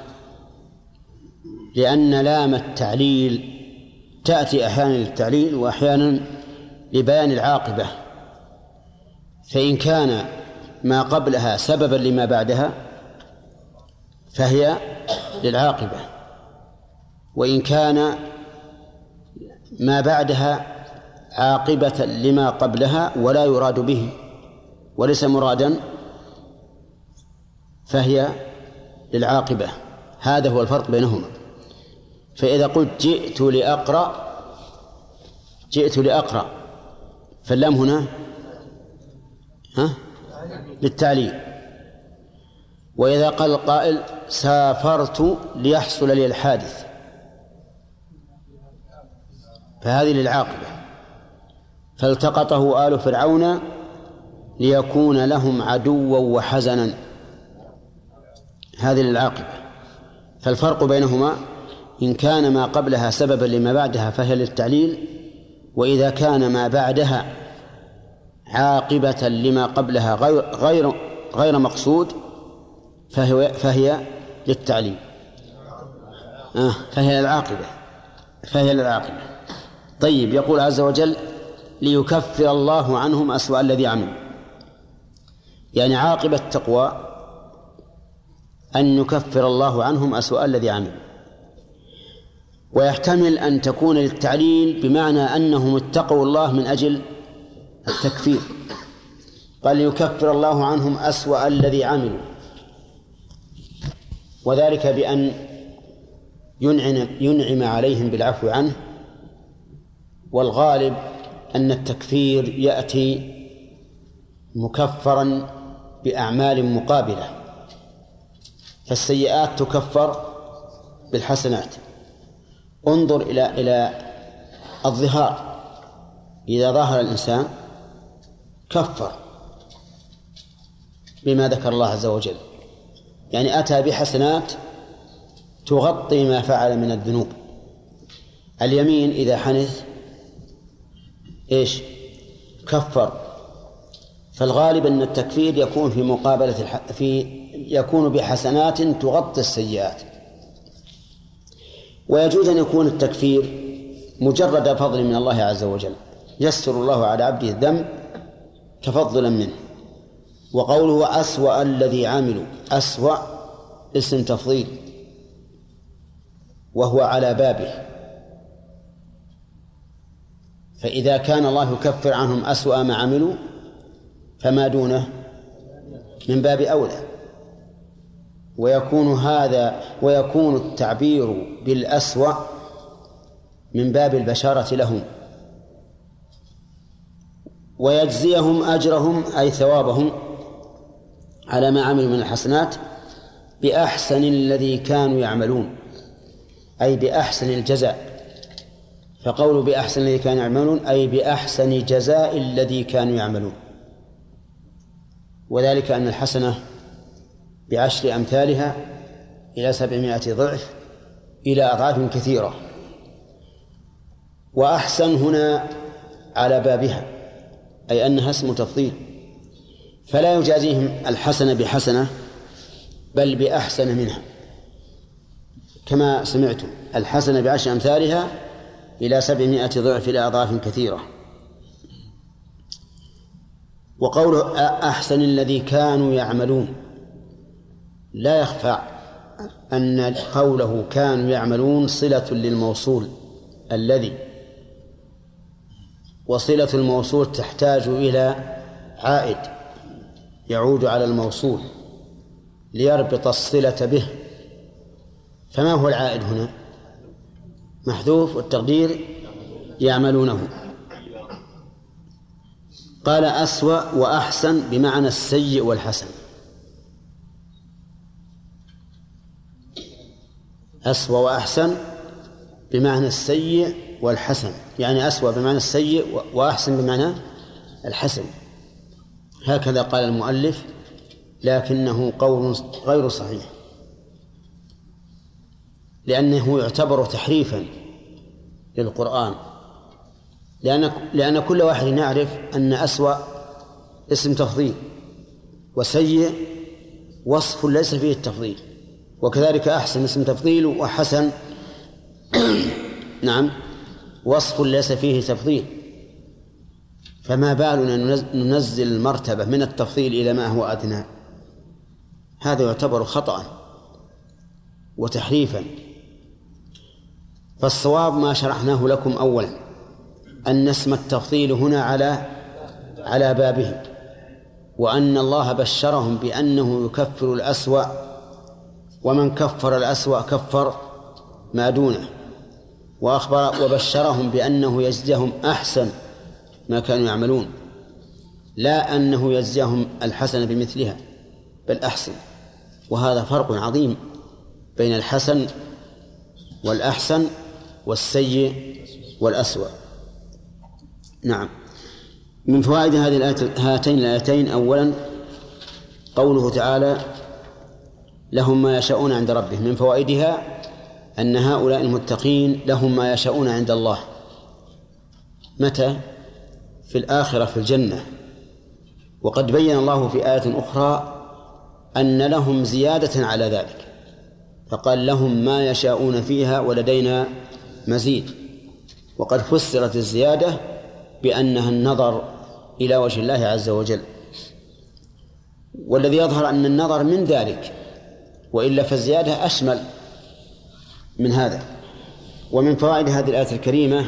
Speaker 1: لأن لام التعليل تأتي أحيانا للتعليل وأحيانا لبيان العاقبة فإن كان ما قبلها سببا لما بعدها فهي للعاقبة وإن كان ما بعدها عاقبة لما قبلها ولا يراد به وليس مرادا فهي للعاقبة. هذا هو الفرق بينهما. فإذا قلت جئت لأقرأ جئت لأقرأ. فاللام هنا ها؟ للتعليل. وإذا قال القائل سافرت ليحصل لي الحادث. فهذه للعاقبة. فالتقطه آل فرعون ليكون لهم عدوا وحزنا. هذه للعاقبة. فالفرق بينهما إن كان ما قبلها سببا لما بعدها فهي للتعليل وإذا كان ما بعدها عاقبة لما قبلها غير غير غير مقصود فهي فهي للتعليل. آه فهي للعاقبة. فهي للعاقبة. طيب يقول عز وجل ليكفر الله عنهم أسوأ الذي عملوا. يعني عاقبة التقوى أن يكفر الله عنهم أسوأ الذي عملوا. ويحتمل أن تكون للتعليل بمعنى أنهم اتقوا الله من أجل التكفير. قال ليكفر الله عنهم أسوأ الذي عملوا. وذلك بأن ينعم ينعم عليهم بالعفو عنه والغالب أن التكفير يأتي مكفرا بأعمال مقابلة فالسيئات تكفر بالحسنات. انظر إلى إلى الظهار. إذا ظهر الإنسان كفر بما ذكر الله عز وجل. يعني أتى بحسنات تغطي ما فعل من الذنوب. اليمين إذا حنث إيش؟ كفر. فالغالب أن التكفير يكون في مقابلة الح... في يكون بحسنات تغطي السيئات. ويجوز أن يكون التكفير مجرد فضل من الله عز وجل. يسر الله على عبده الذنب تفضلا منه. وقوله أسوأ الذي عملوا أسوأ اسم تفضيل. وهو على بابه. فإذا كان الله يكفر عنهم أسوأ ما عملوا فما دونه من باب أولى. ويكون هذا ويكون التعبير بالأسوأ من باب البشارة لهم. ويجزيهم أجرهم أي ثوابهم على ما عملوا من الحسنات بأحسن الذي كانوا يعملون أي بأحسن الجزاء. فقول بأحسن الذي كانوا يعملون أي بأحسن جزاء الذي كانوا يعملون. وذلك أن الحسنة بعشر أمثالها إلى سبعمائة ضعف إلى أضعاف كثيرة. وأحسن هنا على بابها أي أنها اسم تفضيل. فلا يجازيهم الحسنة بحسنة بل بأحسن منها. كما سمعتم الحسنة بعشر أمثالها إلى سبعمائة ضعف إلى أضعاف كثيرة. وقوله أحسن الذي كانوا يعملون. لا يخفى أن قوله كانوا يعملون صلة للموصول الذي وصلة الموصول تحتاج إلى عائد يعود على الموصول ليربط الصلة به. فما هو العائد هنا؟ محذوف والتقدير يعملونه. قال أسوأ وأحسن بمعنى السيء والحسن. أسوأ وأحسن بمعنى السيء والحسن. يعني أسوأ بمعنى السيء وأحسن بمعنى الحسن. هكذا قال المؤلف لكنه قول غير صحيح. لأنه يعتبر تحريفا للقرآن. لأن لأن كل واحد يعرف أن أسوأ اسم تفضيل وسيء وصف ليس فيه التفضيل. وكذلك أحسن اسم تفضيل وحسن نعم وصف ليس فيه تفضيل. فما بالنا ننزل المرتبة من التفضيل إلى ما هو أدنى؟ هذا يعتبر خطأ وتحريفا. فالصواب ما شرحناه لكم أولا أن اسم التفضيل هنا على على بابه وأن الله بشرهم بأنه يكفر الأسوأ ومن كفر الأسوأ كفر ما دونه وأخبر وبشرهم بأنه يجزيهم أحسن ما كانوا يعملون لا أنه يجزيهم الحسن بمثلها بل أحسن وهذا فرق عظيم بين الحسن والأحسن والسيء والأسوأ. نعم. من فوائد هذه الآية هاتين الآيتين أولا قوله تعالى لهم ما يشاءون عند ربهم. من فوائدها أن هؤلاء المتقين لهم ما يشاءون عند الله. متى؟ في الآخرة في الجنة. وقد بين الله في آية أخرى أن لهم زيادة على ذلك. فقال لهم ما يشاءون فيها ولدينا مزيد. وقد فسرت الزيادة بأنها النظر إلى وجه الله عز وجل. والذي يظهر أن النظر من ذلك وإلا فالزيادة أشمل من هذا. ومن فوائد هذه الآية الكريمة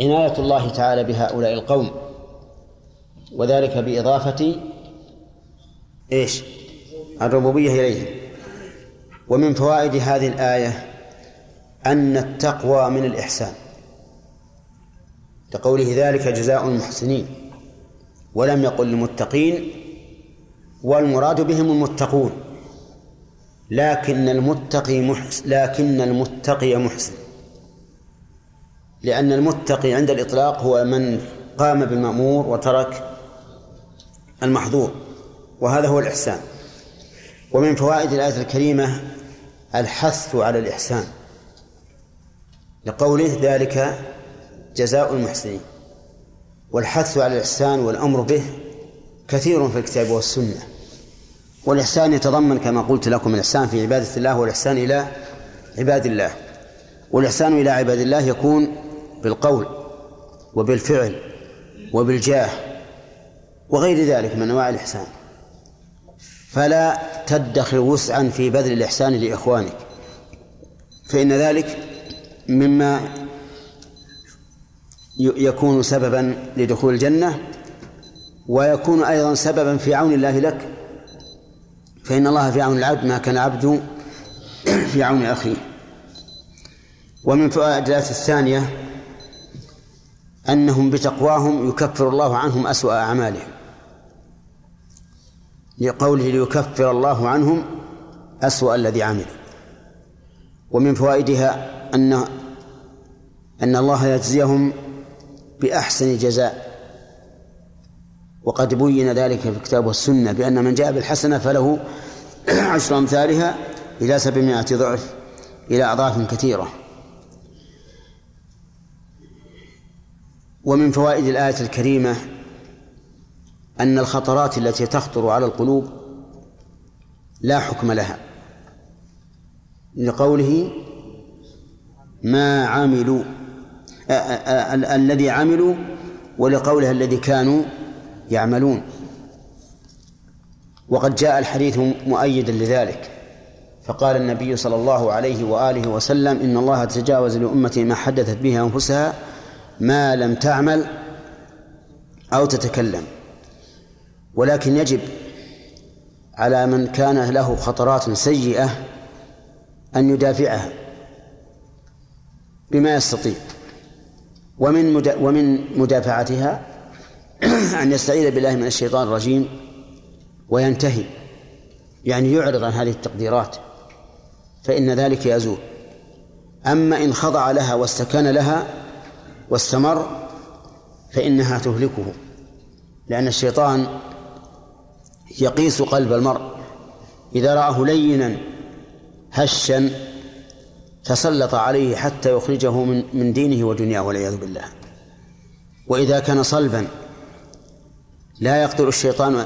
Speaker 1: عناية الله تعالى بهؤلاء القوم وذلك بإضافة إيش؟ الربوبية إليهم. ومن فوائد هذه الآية أن التقوى من الإحسان. لقوله ذلك جزاء المحسنين. ولم يقل المتقين والمراد بهم المتقون. لكن المتقي محسن لكن المتقي محسن. لأن المتقي عند الإطلاق هو من قام بالمأمور وترك المحظور. وهذا هو الإحسان. ومن فوائد الآية الكريمة الحث على الإحسان. لقوله ذلك جزاء المحسنين والحث على الإحسان والأمر به كثير في الكتاب والسنة والإحسان يتضمن كما قلت لكم الإحسان في عبادة الله والإحسان إلى عباد الله والإحسان إلى عباد الله يكون بالقول وبالفعل وبالجاه وغير ذلك من أنواع الإحسان. فلا تدخر وسعا في بذل الإحسان لإخوانك فإن ذلك مما يكون سببا لدخول الجنة ويكون أيضا سببا في عون الله لك. فإن الله في عون العبد ما كان عبد في عون أخيه. ومن فوائد الآية الثانية أنهم بتقواهم يكفر الله عنهم أسوأ أعمالهم. لقوله ليكفر الله عنهم أسوأ الذي عملوا. ومن فوائدها أن أن الله يجزيهم بأحسن جزاء. وقد بين ذلك في الكتاب والسنة بأن من جاء بالحسنة فله عشر أمثالها إلى سبعمائة ضعف إلى أضعاف كثيرة. ومن فوائد الآية الكريمة أن الخطرات التي تخطر على القلوب لا حكم لها لقوله ما عملوا الذي عملوا ولقولها الذي كانوا يعملون. وقد جاء الحديث مؤيدا لذلك. فقال النبي صلى الله عليه وآله وسلم إن الله تجاوز لأمتي ما حدثت به أنفسها ما لم تعمل أو تتكلم. ولكن يجب على من كان له خطرات سيئة أن يدافعها بما يستطيع. ومن ومن مدافعتها أن يستعيذ بالله من الشيطان الرجيم وينتهي. يعني يعرض عن هذه التقديرات فإن ذلك يزول. أما إن خضع لها واستكان لها واستمر فإنها تهلكه لأن الشيطان يقيس قلب المرء. إذا رآه لينا هشا تسلط عليه حتى يخرجه من من دينه ودنياه والعياذ بالله. وإذا كان صلبا لا يقدر الشيطان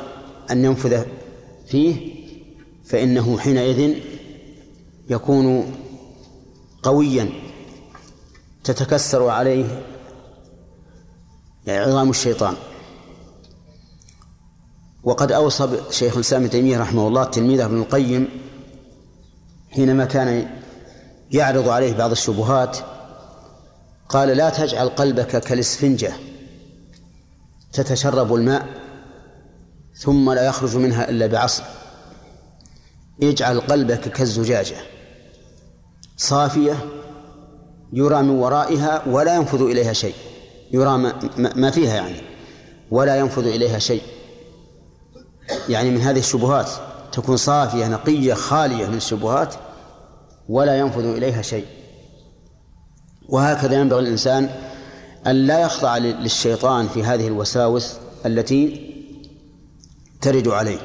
Speaker 1: أن ينفذ فيه فإنه حينئذ يكون قويا تتكسر عليه عظام الشيطان. وقد أوصى شيخ الإسلام ابن تيمية رحمه الله تلميذه ابن القيم حينما كان يعرض عليه بعض الشبهات قال لا تجعل قلبك كالاسفنجة تتشرب الماء ثم لا يخرج منها إلا بعصر اجعل قلبك كالزجاجة صافية يرى من ورائها ولا ينفذ إليها شيء يرى ما فيها يعني ولا ينفذ إليها شيء. يعني من هذه الشبهات تكون صافية نقية خالية من الشبهات ولا ينفذ إليها شيء. وهكذا ينبغي الإنسان أن لا يخضع للشيطان في هذه الوساوس التي ترد عليه.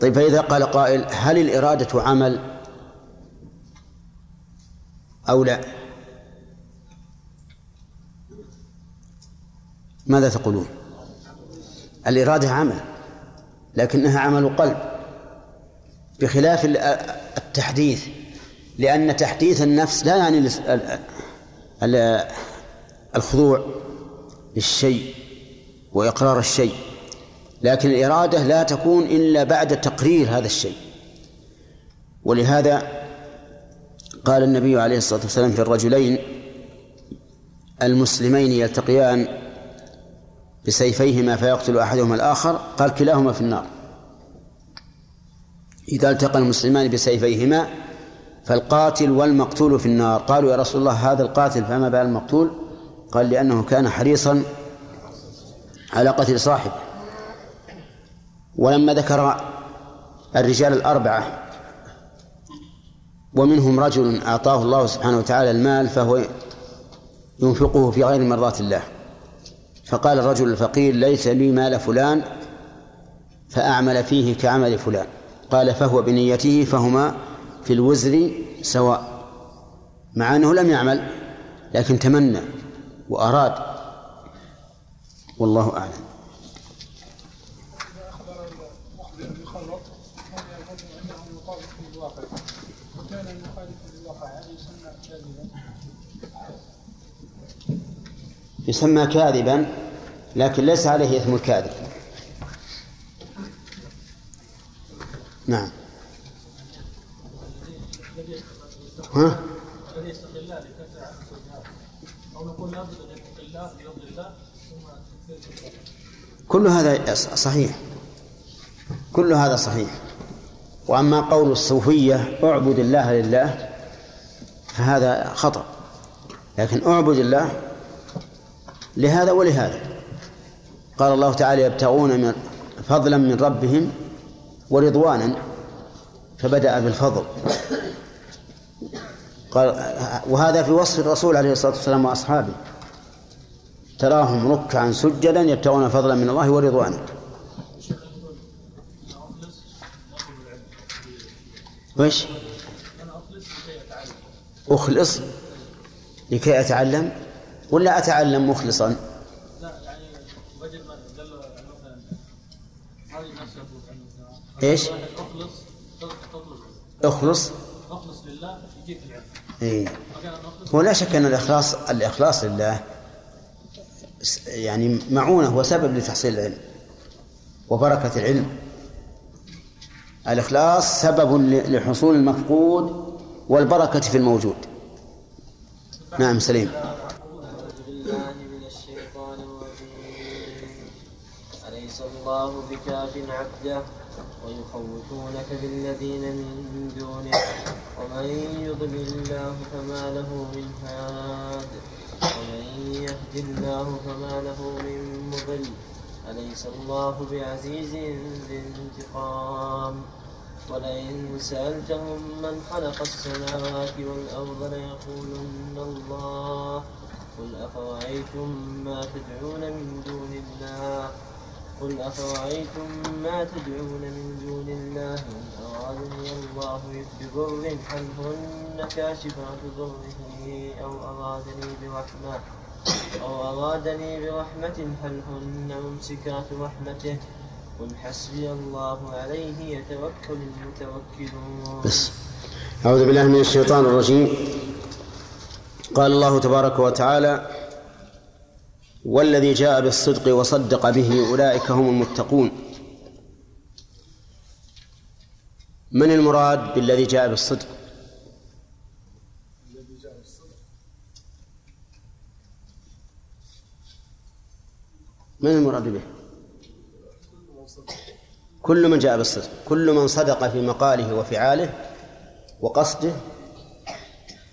Speaker 1: طيب فإذا قال قائل هل الإرادة عمل أو لا؟ ماذا تقولون؟ الإرادة عمل. لكنها عمل قلب بخلاف التحديث لأن تحديث النفس لا يعني الخضوع للشيء وإقرار الشيء لكن الإرادة لا تكون إلا بعد تقرير هذا الشيء. ولهذا قال النبي عليه الصلاة والسلام في الرجلين المسلمين يلتقيان بسيفيهما فيقتل أحدهما الآخر قال كلاهما في النار. إذا التقى المسلمان بسيفيهما فالقاتل والمقتول في النار. قالوا يا رسول الله هذا القاتل فما بال المقتول؟ قال لأنه كان حريصا على قتل صاحبه. ولما ذكر الرجال الأربعة ومنهم رجل أعطاه الله سبحانه وتعالى المال فهو ينفقه في غير مرضات الله. فقال الرجل الفقير ليس لي مال فلان فأعمل فيه كعمل فلان. قال فهو بنيته فهما في الوزر سواء مع أنه لم يعمل لكن تمنى وأراد. والله أعلم. يسمى كاذبا لكن ليس عليه إثم الكاذب. نعم. ها؟ كل هذا صحيح. كل هذا صحيح. وأما قول الصوفية اعبد الله لله فهذا خطأ. لكن اعبد الله لهذا ولهذا. قال الله تعالى يبتغون من فضلا من ربهم ورضوانا. فبدأ بالفضل قال وهذا في وصف الرسول عليه الصلاة والسلام وأصحابه. تراهم ركعا سجدا يبتغون فضلا من الله ورضوانا وش أخلص لكي أتعلم ولا أتعلم مخلصا؟ لا يعني مثلا إيش؟ أخلص أخلص؟ أخلص لله يجيك العلم اي ولا شك أن الاخلاص الإخلاص لله يعني معونة وسبب لتحصيل العلم وبركة العلم. الإخلاص سبب لحصول المفقود والبركة في الموجود. نعم سليم.
Speaker 7: الله بكاف عبده ويخوفونك بالذين من دونه ومن يضلل الله فما له من هاد ومن يهد الله فما له من مضل أليس الله بعزيز ذي انتقام؟ ولئن سألتهم من خلق السماوات والأرض ليقولن الله قل أفرأيتم ما تدعون من دون الله؟ قل أفرأيتم ما تدعون من دون الله إن أرادني الله بضر هل هن كاشفات ضره أو أرادني برحمة أو أرادني برحمة هل هن ممسكات رحمته قل حسبي الله عليه يتوكل المتوكلون.
Speaker 1: بس. أعوذ بالله من الشيطان الرجيم. قال الله تبارك وتعالى والذي جاء بالصدق وصدق به أولئك هم المتقون. من المراد بالذي جاء بالصدق؟ من المراد به؟ كل من جاء بالصدق كل من صدق في مقاله وفعاله وقصده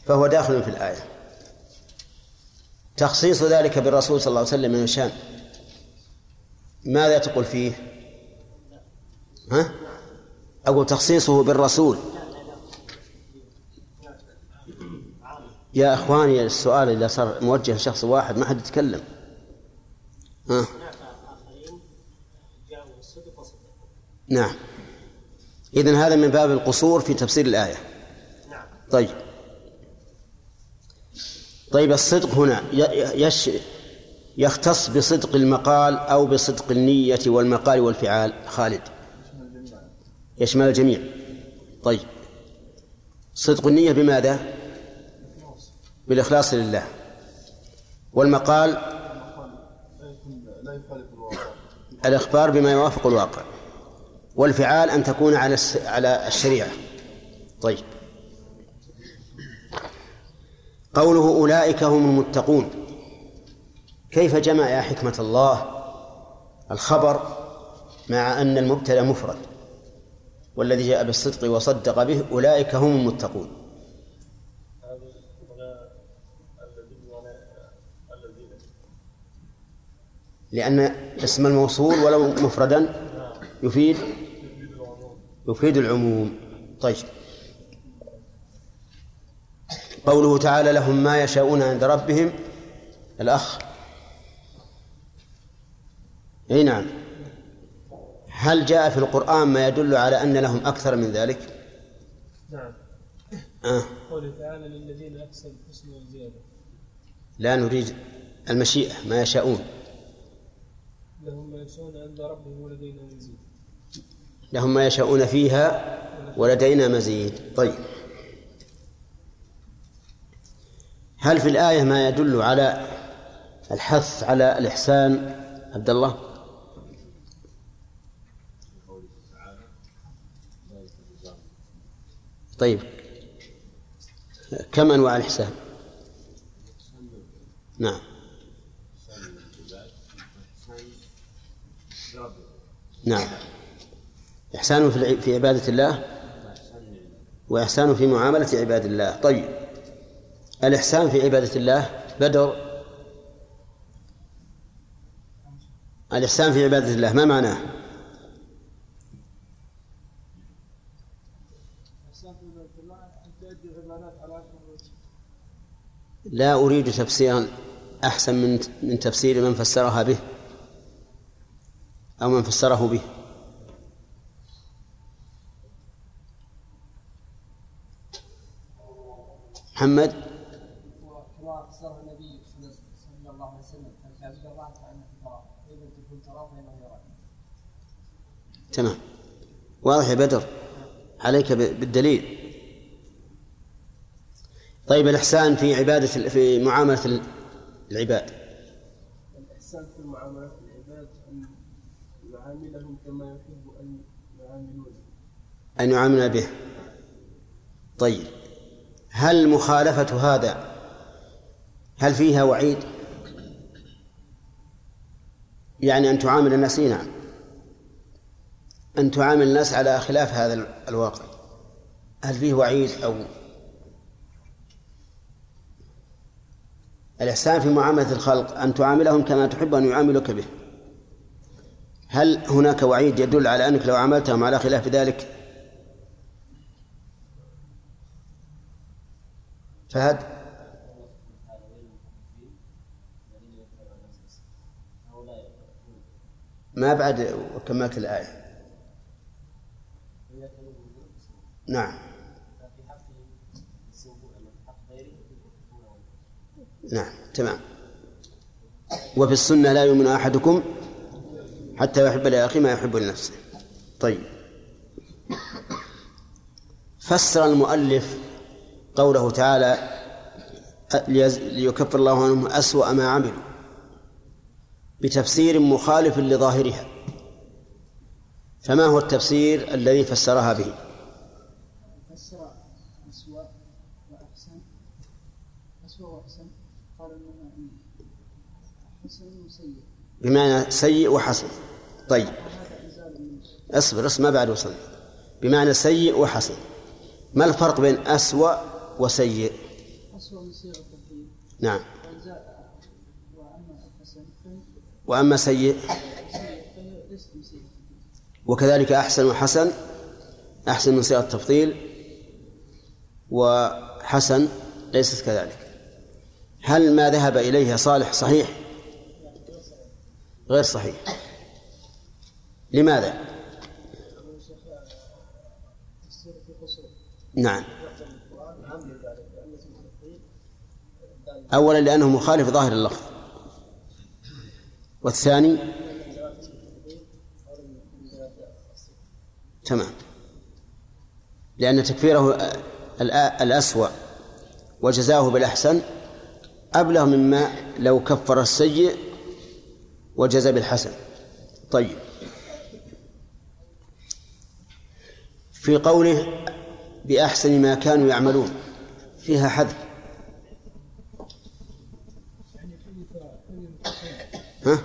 Speaker 1: فهو داخل في الآية. تخصيص ذلك بالرسول صلى الله عليه وسلم من الشان ماذا تقول فيه؟ ها؟ أقول تخصيصه بالرسول. يا إخواني السؤال إذا صار موجه لشخص واحد ما حد يتكلم. ها؟ نعم. إذن هذا من باب القصور في تفسير الآية. طيب. طيب الصدق هنا يش يختص بصدق المقال أو بصدق النية والمقال والفعال. خالد. يشمل الجميع. طيب. صدق النية بماذا؟ بالإخلاص لله. والمقال؟ الإخبار بما يوافق الواقع. والفعال أن تكون على على الشريعة. طيب. قوله أولئك هم المتقون. كيف جمع يا حكمة الله الخبر مع أن المبتدأ مفرد؟ والذي جاء بالصدق وصدق به أولئك هم المتقون. لأن اسم الموصول ولو مفردا يفيد يفيد العموم. طيب. قوله تعالى لهم ما يشاءون عند ربهم. الأخ. أي نعم. هل جاء في القرآن ما يدل على أن لهم أكثر من ذلك؟
Speaker 8: نعم.
Speaker 1: آه.
Speaker 8: قوله تعالى للذين أحسنوا الحسنى وزيادة
Speaker 1: لا نريد المشيئة ما يشاءون.
Speaker 8: لهم ما يشاءون عند ربهم ولدينا مزيد.
Speaker 1: لهم ما يشاءون فيها ولدينا مزيد. طيب. هل في الآية ما يدل على الحث على الإحسان عبد الله؟ طيب. كم أنواع الإحسان؟ نعم. نعم. إحسان في عبادة الله؟ وإحسان في معاملة عباد الله. طيب. الإحسان في عبادة الله بدر. الإحسان في عبادة الله ما معناه؟ لا أريد تفسيرا أحسن من من تفسير من فسرها به أو من فسره به. محمد
Speaker 4: كما فسره النبي صلى الله عليه وسلم فالكعبة الله كأنك تراه فإذا تكون تراه فإنه يراك
Speaker 1: تمام. واضح يا بدر؟ عليك بالدليل. طيب الإحسان في عبادة في معاملة العباد.
Speaker 8: الإحسان في معاملة العباد أن يعاملهم كما يحب أن يعاملونه
Speaker 1: أن يعامل به. طيب هل مخالفة هذا هل فيها وعيد؟ يعني أن تعامل الناس نعم. أن تعامل الناس على خلاف هذا الواقع. هل فيه وعيد أو الإحسان في معاملة الخلق أن تعاملهم كما تحب أن يعاملك به؟ هل هناك وعيد يدل على أنك لو عاملتهم على خلاف ذلك؟ فهد؟ ما بعد كملت الآية. نعم. نعم تمام. وفي السنة لا يؤمن أحدكم حتى يحب لأخيه ما يحب لنفسه. طيب. فسر المؤلف قوله تعالى ليكفر الله عنهم أسوأ ما عملوا. بتفسير مخالف لظاهرها. فما هو التفسير الذي فسرها به
Speaker 3: فسر أسوأ وأحسن أسوأ وأحسن قال إنما حسن وسيء
Speaker 1: بمعنى سيء وحسن. طيب. اصبر اصبر ما بعد وصلنا. بمعنى سيء وحسن. ما الفرق بين أسوأ وسيء؟
Speaker 3: أسوأ من صيغة
Speaker 1: نعم.
Speaker 3: وأما
Speaker 1: سيء؟ وكذلك أحسن وحسن. أحسن من صيغة التفضيل. وحسن ليست كذلك. هل ما ذهب إليه صالح صحيح؟ غير صحيح. لماذا؟ نعم. أولا لأنه مخالف ظاهر اللفظ. والثاني؟ تمام. لأن تكفيره الأسوأ وجزاؤه بالأحسن أبلغ مما لو كفر السيء وجزى بالحسن. طيب. في قوله بأحسن ما كانوا يعملون فيها حذف. ها؟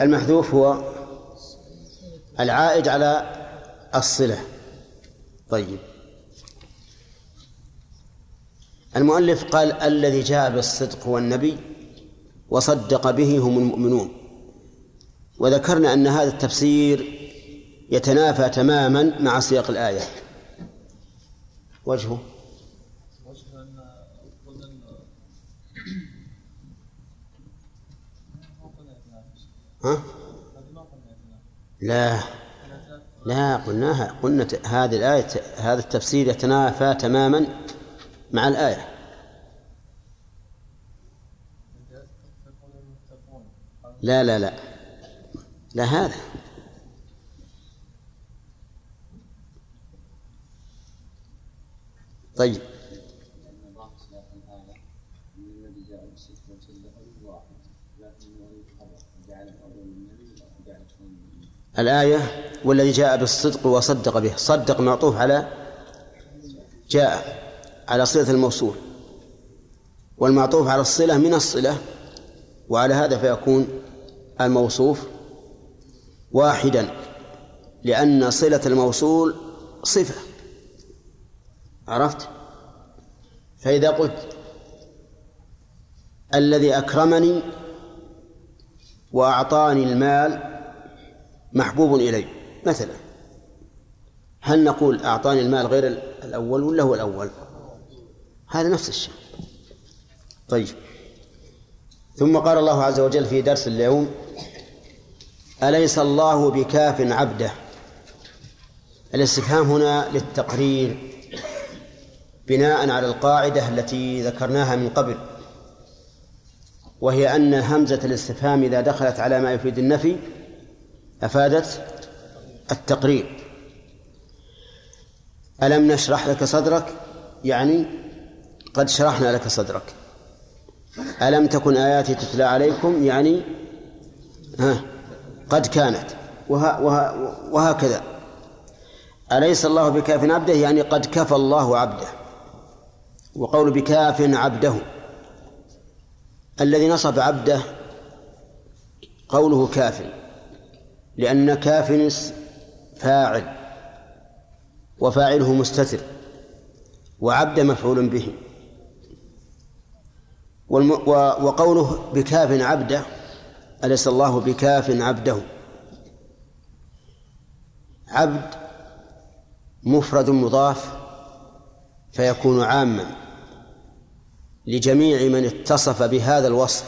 Speaker 1: المحذوف هو العائد على الصلة. طيب. المؤلف قال الذي جاء بالصدق هو النبي وصدق به هم المؤمنون. وذكرنا أن هذا التفسير يتنافى تماما مع سياق الآية. وجهه. ها؟ لا. لا قلناها. قلنا هذه الآية هذا التفسير يتنافى تماما مع الآية
Speaker 8: تقول المتقون
Speaker 1: لا لا لا. لا هذا. طيب. الآية والذي جاء بالصدق وصدق به. صدق معطوف على جاء على صلة الموصول. والمعطوف على الصلة من الصلة وعلى هذا فيكون الموصوف واحدا لأن صلة الموصول صفة. عرفت؟ فإذا قلت الذي أكرمني وأعطاني المال محبوب إلي. مثلا هل نقول أعطاني المال غير الأول ولا هو الأول؟ هذا نفس الشيء. طيب. ثم قال الله عز وجل في درس اليوم أليس الله بكاف عبده؟ الاستفهام هنا للتقرير بناء على القاعدة التي ذكرناها من قبل وهي أن همزة الاستفهام إذا دخلت على ما يفيد النفي أفادت التقرير. ألم نشرح لك صدرك؟ يعني قد شرحنا لك صدرك. ألم تكن آياتي تتلى عليكم؟ يعني ها قد كانت. وها وها وهكذا. أليس الله بكاف عبده؟ يعني قد كفى الله عبده. وقول بكاف عبده. الذي نصب عبده قوله كاف. لأن كاف فاعل وفاعله مستتر وعبد مفعول به. وقوله بكاف عبده أليس الله بكاف عبده؟ عبد مفرد مضاف فيكون عاما لجميع من اتصف بهذا الوصف.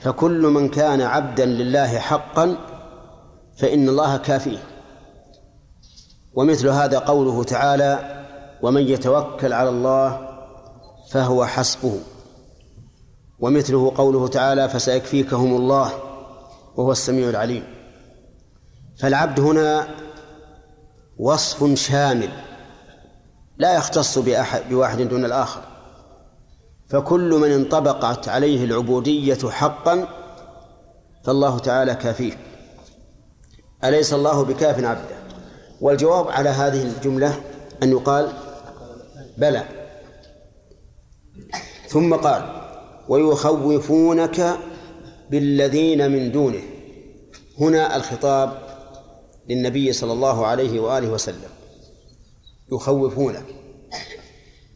Speaker 1: فكل من كان عبدا لله حقا فإن الله كافيه ومثل هذا قوله تعالى ومن يتوكل على الله فهو حسبه. ومثله قوله تعالى فسيكفيكهم الله وهو السميع العليم. فالعبد هنا وصف شامل لا يختص بأحد بواحد دون الآخر. فكل من انطبقت عليه العبودية حقا فالله تعالى كافيه. أليس الله بكاف عبده؟ والجواب على هذه الجملة أن يقال بلى. ثم قال ويخوفونك بالذين من دونه. هنا الخطاب للنبي صلى الله عليه وآله وسلم. يخوفونك.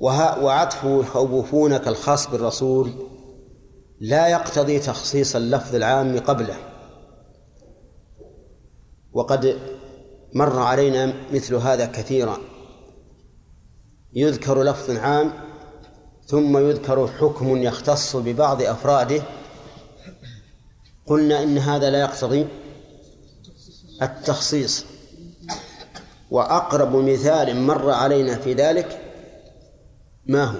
Speaker 1: وعطف يخوفونك الخاص بالرسول. لا يقتضي تخصيص اللفظ العام قبله. وقد مر علينا مثل هذا كثيرا. يذكر لفظ عام ثم يذكر حكم يختص ببعض أفراده. قلنا إن هذا لا يقتضي التخصيص. وأقرب مثال مر علينا في ذلك ما هو؟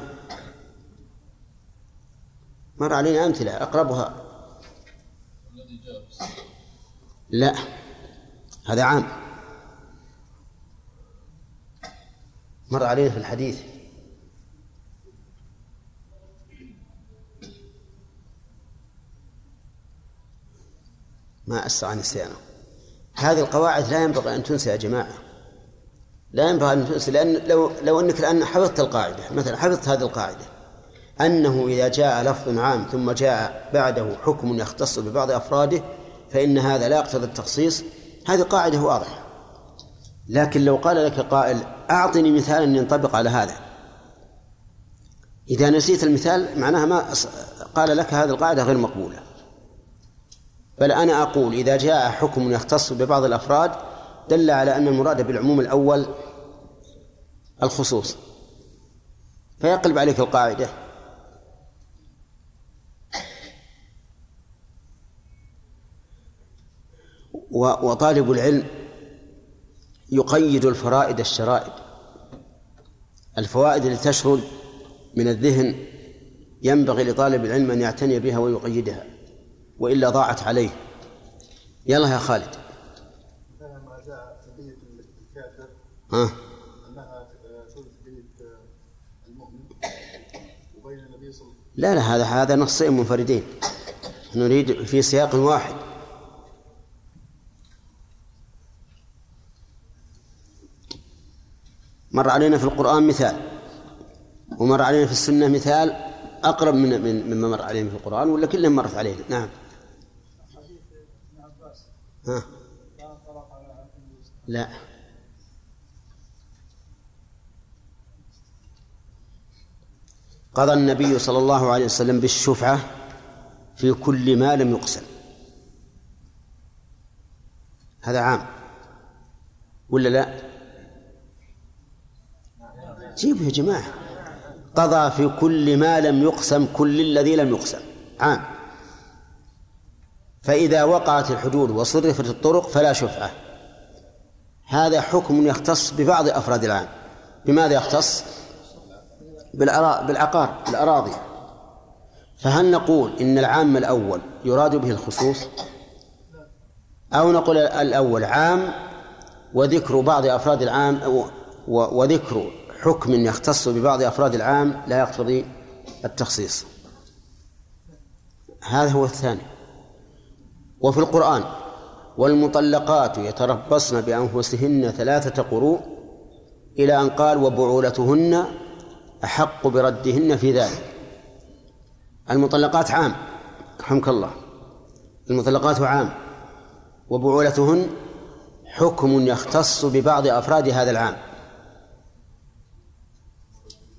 Speaker 1: مر علينا أمثلة أقربها. لا هذا عام. مر علينا في الحديث. ما أسرع نسيانه هذه القواعد لا ينبغي أن تنسى يا جماعة. لا ينبغي أن تنسى لأن لو لو أنك الآن حفظت القاعدة مثلا حفظت هذه القاعدة أنه إذا جاء لفظ عام ثم جاء بعده حكم يختص ببعض أفراده فإن هذا لا يقتضي التخصيص هذه قاعدة واضحة. لكن لو قال لك قائل أعطني مثالا ينطبق على هذا. إذا نسيت المثال معناها ما قال لك هذه القاعدة غير مقبولة. بل أنا أقول إذا جاء حكم يختص ببعض الأفراد دل على أن المراد بالعموم الأول الخصوص. فيقلب عليك القاعدة. وطالب العلم يقيد الفرائد الشرائد الفوائد التي تشرد من الذهن ينبغي لطالب العلم أن يعتني بها ويقيدها. وإلا ضاعت عليه. يلا يا خالد.
Speaker 6: ما جاء تبية الكافر
Speaker 1: ها؟
Speaker 6: أنها المؤمن وبين النبي صلى الله
Speaker 1: لا لا هذا هذا نصين منفردين. نريد في سياق واحد. مر علينا في القرآن مثال ومر علينا في السنة مثال أقرب من من مما مر علينا في القرآن ولا كلهم مرت علينا نعم. ها. لا. قضى النبي صلى الله عليه وسلم بالشفعة في كل ما لم يقسم. هذا عام. ولا لا؟ جيبوا يا جماعة. قضى في كل ما لم يقسم كل الذي لم يقسم. عام. فإذا وقعت الحدود وصرفت الطرق فلا شفعة هذا حكم يختص ببعض أفراد العام. بماذا يختص؟ بالعقار بالأراضي. فهل نقول إن العام الأول يراد به الخصوص؟ أو نقول الأول عام وذكر بعض أفراد العام وذكر حكم يختص ببعض أفراد العام لا يقتضي التخصيص. هذا هو الثاني. وفي القرآن والمطلقات يتربصن بأنفسهن ثلاثة قروء إلى أن قال وبعولتهن أحق بردهن في ذلك. المطلقات عام رحمك الله. المطلقات عام. وبعولتهن حكم يختص ببعض أفراد هذا العام.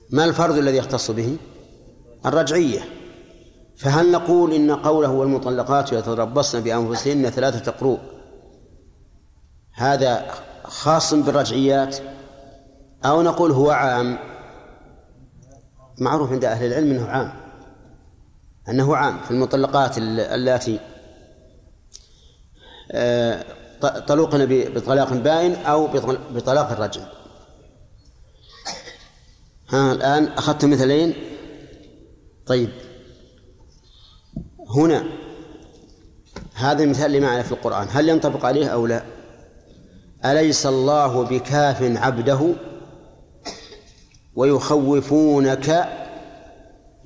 Speaker 1: ما الفرد الذي يختص به؟ الرجعية. فهل نقول إن قوله والمطلقات يتربصن بأنفسهن ثلاثة قروء؟ هذا خاص بالرجعيات؟ أو نقول هو عام؟ معروف عند أهل العلم أنه عام. أنه عام في المطلقات ال- اللاتي آه، ط- طلقن ب- بطلاق بائن أو بطل- بطلاق الرجل ها الآن أخذت مثلين؟ طيب. هنا. هذا المثال اللي معنا في القرآن. هل ينطبق عليه أو لا؟ أليس الله بكاف عبده ويخوفونك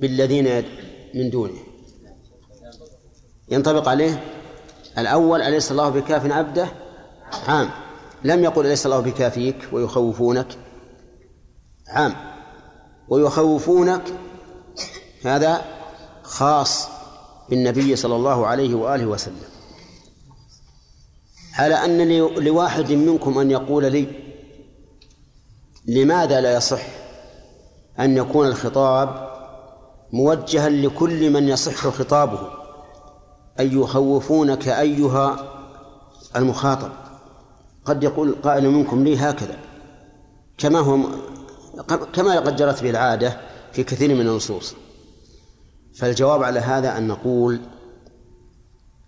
Speaker 1: بالذين من دونه؟ ينطبق عليه؟ الأول أليس الله بكاف عبده؟ عام. لم يقل أليس الله بكافيك ويخوفونك؟ عام. ويخوفونك هذا خاص. بالنبي صلى الله عليه وآله وسلم. على أن لواحد منكم أن يقول لي لماذا لا يصح أن يكون الخطاب موجها لكل من يصح خطابه؟ أن يخوفونك أيها المخاطب. قد يقول قائل منكم لي هكذا. كما هو كما قد جرت به العادة في كثير من النصوص. فالجواب على هذا أن نقول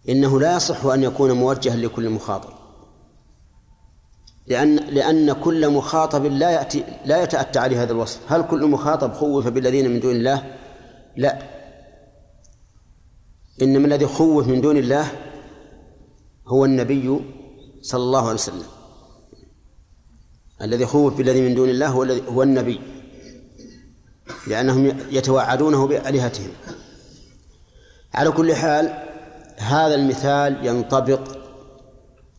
Speaker 1: إنه لا يصح أن يكون موجها لكل مخاطب. لأن لأن كل مخاطب لا يأتي لا يتأتى عليه هذا الوصف. هل كل مخاطب خوف بالذين من دون الله؟ لا. إنما الذي خوف من دون الله هو النبي صلى الله عليه وسلم. الذي خوف بالذي من دون الله هو هو النبي. لأنهم يتوعدونه بآلهتهم. على كل حال هذا المثال ينطبق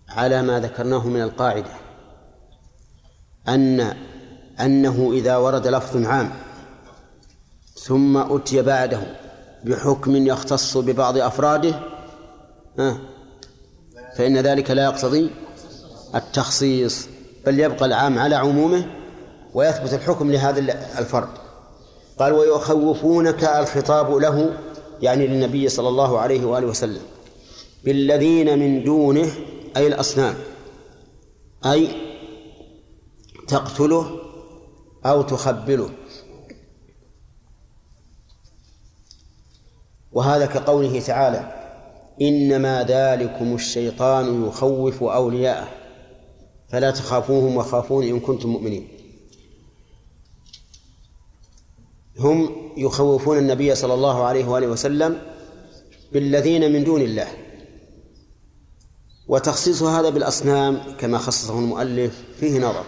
Speaker 1: على ما ذكرناه من القاعدة أن أنه إذا ورد لفظ عام ثم أتي بعده بحكم يختص ببعض أفراده فإن ذلك لا يقتضي التخصيص بل يبقى العام على عمومه ويثبت الحكم لهذا الفرد. قال ويخوفونك الخطاب له يعني للنبي صلى الله عليه وآله وسلم. بالذين من دونه أي الأصنام. أي تقتله أو تخبله. وهذا كقوله تعالى إنما ذلكم الشيطان يخوف أولياءه. فلا تخافوهم وخافون إن كنتم مؤمنين. هم يخوفون النبي صلى الله عليه وآله وسلم بالذين من دون الله. وتخصيص هذا بالأصنام كما خصصه المؤلف فيه نظر.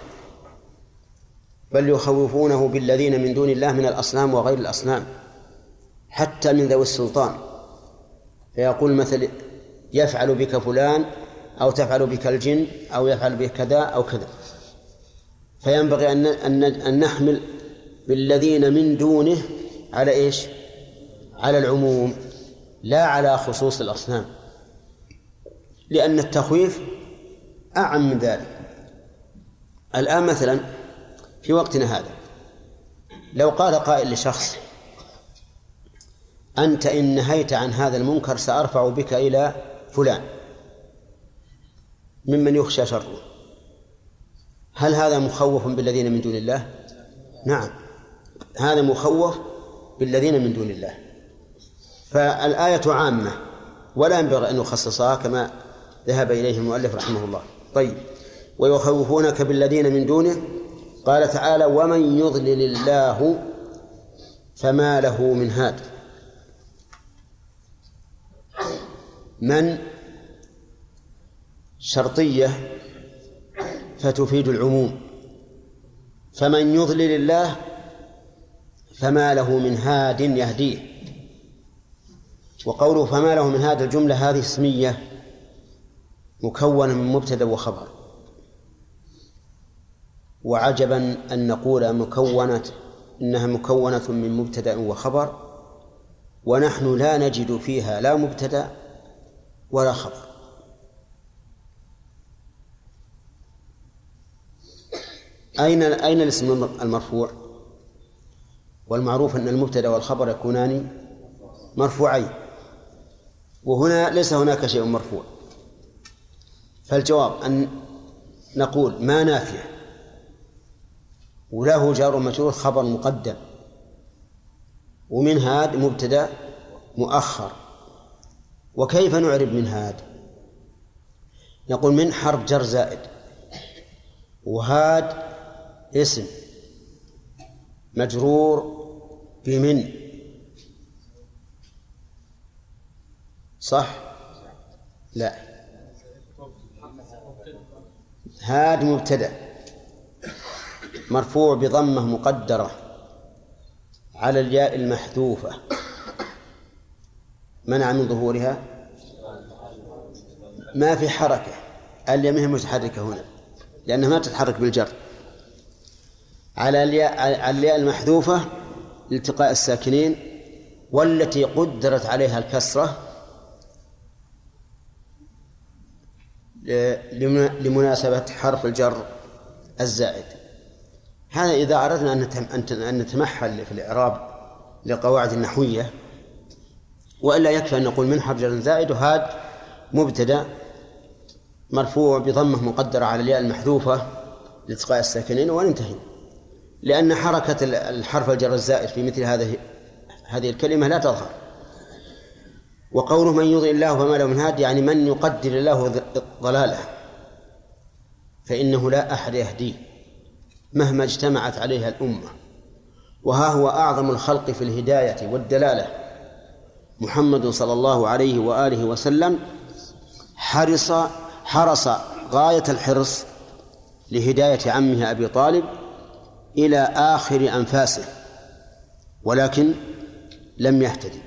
Speaker 1: بل يخوفونه بالذين من دون الله من الأصنام وغير الأصنام حتى من ذوي السلطان. فيقول مثل يفعل بك فلان أو تفعل بك الجن أو يفعل بك كذا أو كذا. فينبغي أن أن أن نحمل بالذين من دونه على إيش؟ على العموم لا على خصوص الأصنام لأن التخويف أعم من ذلك الآن مثلا في وقتنا هذا لو قال قائل لشخص أنت إن نهيت عن هذا المنكر سأرفع بك إلى فلان ممن يخشى شره هل هذا مخوف بالذين من دون الله؟ نعم هذا مخوف بالذين من دون الله. فالآية عامة ولا ينبغي أن نخصصها كما ذهب إليه المؤلف رحمه الله. طيب ويخوفونك بالذين من دونه؟ قال تعالى ومن يضلل الله فما له من هاد. من؟ شرطية فتفيد العموم. فمن يضلل الله فما له من هاد يهديه. وقوله فما له من هاد الجملة هذه اسمية مكونة من مبتدأ وخبر. وعجبا أن نقول مكونة إنها مكونة من مبتدأ وخبر ونحن لا نجد فيها لا مبتدأ ولا خبر. أين أين الاسم المرفوع؟ والمعروف أن المبتدأ والخبر يكونان مرفوعين. وهنا ليس هناك شيء مرفوع. فالجواب أن نقول ما نافية وله جار مجرور خبر مقدم. ومن هاد مبتدأ مؤخر. وكيف نعرب من هاد؟ نقول من حرف جر زائد. وهاد اسم. مجرور بمن؟ صح؟ لا. هاد مبتدأ. مرفوع بضمة مقدرة على الياء المحذوفة. منع من ظهورها؟ ما في حركة. الياء متحركة هنا لأنها ما تتحرك بالجر. على الياء الياء المحذوفة لالتقاء الساكنين والتي قدرت عليها الكسرة لمناسبة حرف الجر الزائد. هذا إذا أردنا أن نتمحل في الإعراب لقواعد النحوية وإلا يكفي أن نقول من حرف جر زائد وهاد مبتدأ مرفوع بضمة مقدرة على الياء المحذوفة لالتقاء الساكنين وننتهي. لأن حركة الحرف الجر الزائد في مثل هذه هذه الكلمة لا تظهر. وقوله من يضل الله فما له من هاد يعني من يقدر الله ضلاله فإنه لا أحد يهديه مهما اجتمعت عليها الأمة. وها هو أعظم الخلق في الهداية والدلالة. محمد صلى الله عليه وآله وسلم حرص حرص غاية الحرص لهداية عمه أبي طالب إلى آخر أنفاسه ولكن لم يهتدي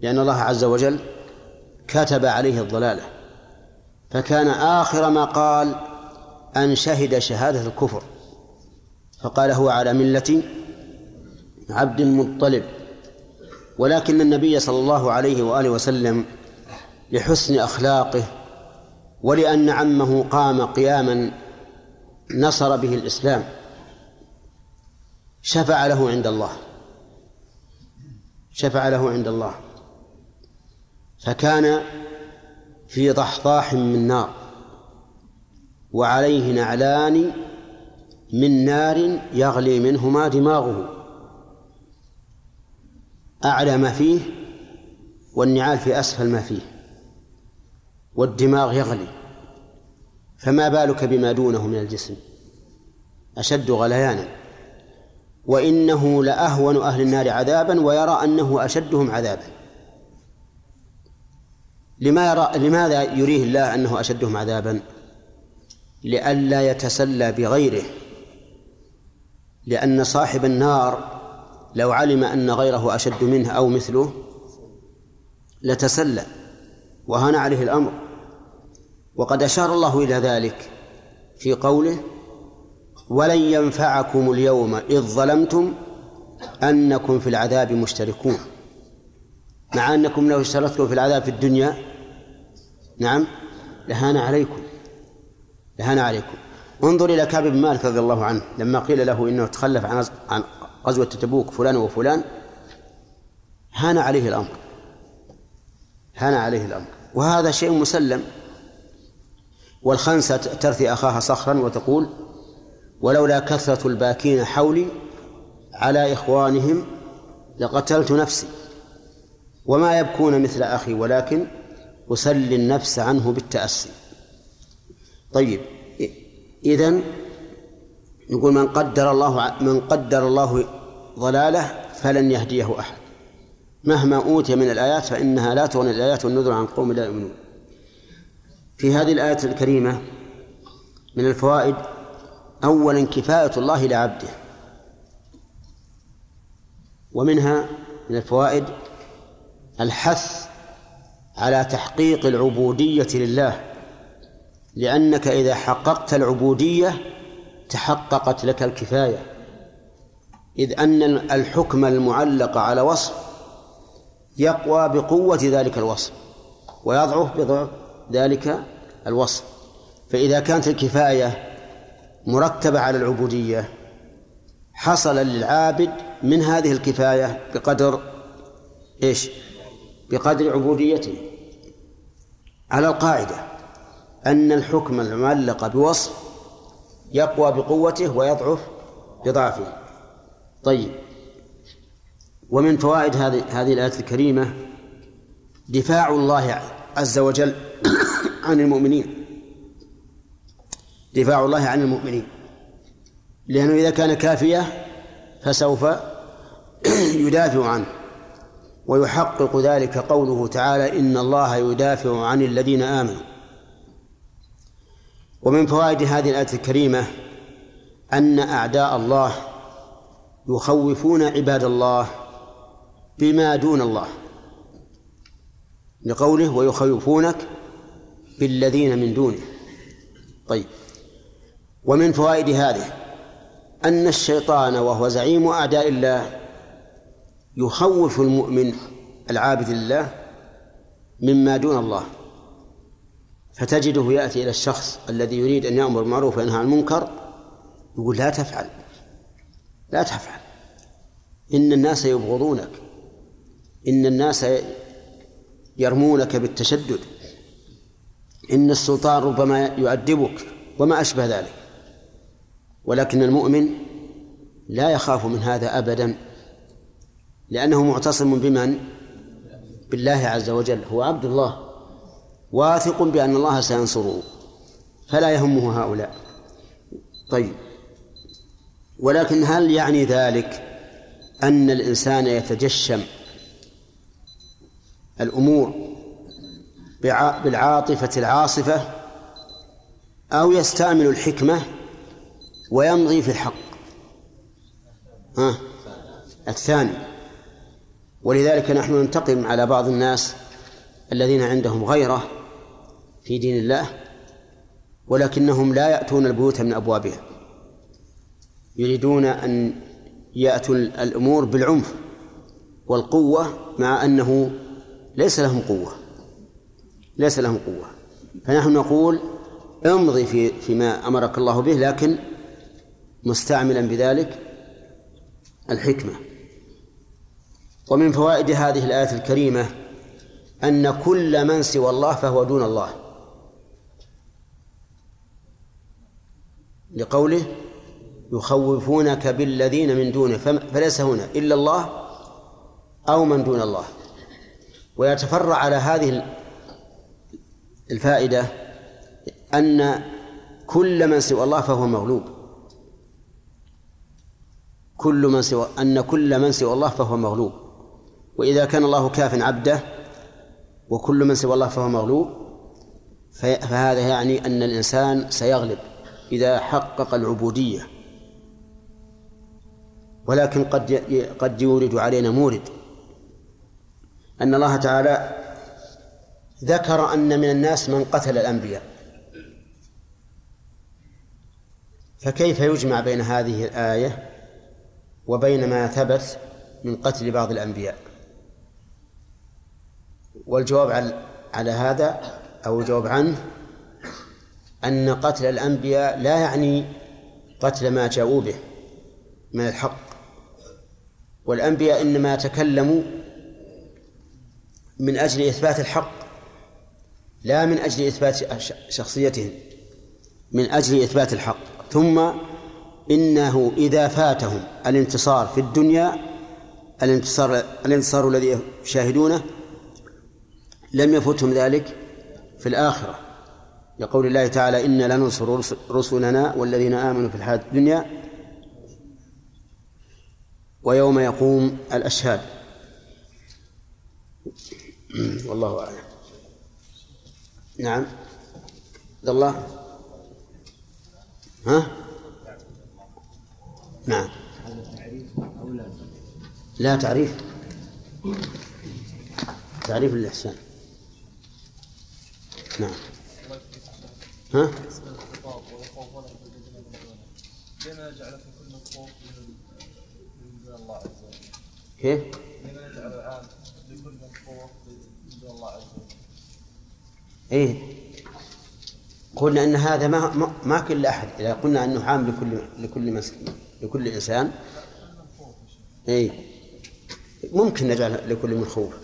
Speaker 1: لأن الله عز وجل كتب عليه الضلالة فكان آخر ما قال أن شهد شهادة الكفر فقال هو على ملة عبد المطلب ولكن النبي صلى الله عليه وآله وسلم لحسن أخلاقه ولأن عمه قام قياما نصر به الإسلام. شفع له عند الله. شفع له عند الله. فكان في ضحضاح من نار وعليه نعلان من نار يغلي منهما دماغه. أعلى ما فيه والنعال في أسفل ما فيه والدماغ يغلي. فما بالك بما دونه من الجسم؟ أشد غليانا. وإنه لأهون أهل النار عذابا ويرى أنه أشدهم عذابا. لما يرى لماذا يريه الله أنه أشدهم عذابا؟ لئلا يتسلى بغيره. لأن صاحب النار لو علم أن غيره أشد منه أو مثله لتسلى وهان عليه الأمر. وقد أشار الله إلى ذلك في قوله ولن ينفعكم اليوم إذ ظلمتم أنكم في العذاب مشتركون. مع أنكم لو اشتركتم في العذاب في الدنيا نعم لهان عليكم لهان عليكم. انظر إلى كعب بن مالك رضي الله عنه لما قيل له إنه تخلف عن عن غزوة تبوك فلان وفلان هان عليه الأمر هان عليه الأمر. وهذا شيء مسلم. والخنسة ترثي أخاها صخرا وتقول ولولا كثرة الباكين حولي على إخوانهم لقتلت نفسي. وما يبكون مثل أخي ولكن أسلي النفس عنه بالتأسي. طيب إذن يقول من قدر الله من قدر الله ضلاله فلن يهديه أحد. مهما أوتي من الآيات فإنها لا تغني الآيات والنذر عن قوم لا يؤمنون. في هذه الآية الكريمة من الفوائد أولا كفاية الله لعبده. ومنها من الفوائد الحث على تحقيق العبودية لله لأنك إذا حققت العبودية تحققت لك الكفاية. إذ أن الحكم المعلق على وصف يقوى بقوة ذلك الوصف ويضعف بضعف ذلك الوصف. فإذا كانت الكفاية مرتبة على العبودية. حصل للعابد من هذه الكفاية بقدر إيش؟ بقدر عبوديته. على القاعدة أن الحكم المعلق بوصف يقوى بقوته ويضعف بضعفه. طيب. ومن فوائد هذه هذه الآية الكريمة دفاع الله عز وجل عن المؤمنين. دفاع الله عن المؤمنين. لأنه إذا كان كافية فسوف يدافع عنه. ويحقق ذلك قوله تعالى إن الله يدافع عن الذين آمنوا. ومن فوائد هذه الآية الكريمة أن أعداء الله يخوفون عباد الله بما دون الله. لقوله ويخوفونك بالذين من دونه. طيب. ومن فوائد هذه أن الشيطان وهو زعيم أعداء الله يخوف المؤمن العابد لله مما دون الله فتجده يأتي إلى الشخص الذي يريد أن يأمر بالمعروف وينهى عن المنكر يقول لا تفعل لا تفعل إن الناس يبغضونك إن الناس يرمونك بالتشدد إن السلطان ربما يؤدبك وما أشبه ذلك. ولكن المؤمن لا يخاف من هذا أبدا لأنه معتصم بمن؟ بالله عز وجل هو عبد الله واثق بأن الله سينصره فلا يهمه هؤلاء طيب ولكن هل يعني ذلك أن الإنسان يتجشم الأمور بالعاطفة العاصفة أو يستعمل الحكمة ويمضي في الحق. ها؟ الثاني. ولذلك نحن ننتقم على بعض الناس الذين عندهم غيرة في دين الله ولكنهم لا يأتون البيوت من أبوابها. يريدون أن يأتوا الأمور بالعنف والقوة مع أنه ليس لهم قوة. ليس لهم قوة. فنحن نقول امضي في فيما أمرك الله به لكن مستعملا بذلك الحكمة. ومن فوائد هذه الآية الكريمة أن كل من سوى الله فهو دون الله. لقوله يخوفونك بالذين من دونه فليس هنا إلا الله أو من دون الله. ويتفرع على هذه الفائدة أن كل من سوى الله فهو مغلوب. كل من سوى أن كل من سوى الله فهو مغلوب. وإذا كان الله كاف عبده وكل من سوى الله فهو مغلوب فهذا يعني أن الإنسان سيغلب إذا حقق العبودية. ولكن قد قد يورد علينا مورد. أن الله تعالى ذكر أن من الناس من قتل الأنبياء. فكيف يجمع بين هذه الآية؟ وبين ما ثبت من قتل بعض الأنبياء. والجواب على هذا أو الجواب عنه أن قتل الأنبياء لا يعني قتل ما جاءوا به من الحق. والأنبياء إنما تكلموا من أجل إثبات الحق لا من أجل إثبات شخصيتهم من أجل إثبات الحق. ثم إنه إذا فاتهم الانتصار في الدنيا الانتصار الانتصار الذي يشاهدونه لم يفتهم ذلك في الآخرة. لقول الله تعالى إنا لننصر رسلنا والذين آمنوا في الحياة الدنيا ويوم يقوم الأشهاد. والله أعلم. نعم. عبد الله؟ ها؟ نعم. لا تعريف. تعريف الإحسان. نعم. ها؟
Speaker 8: في من الله عز وجل
Speaker 1: كيف؟
Speaker 8: يجعل عام لكل من الله عز وجل
Speaker 1: إيه. قلنا إن هذا ما ما, ما كل أحد. إذا قلنا أنه عام لكل لكل مسكين لكل إنسان. إيه. ممكن نجعل لكل من خوف.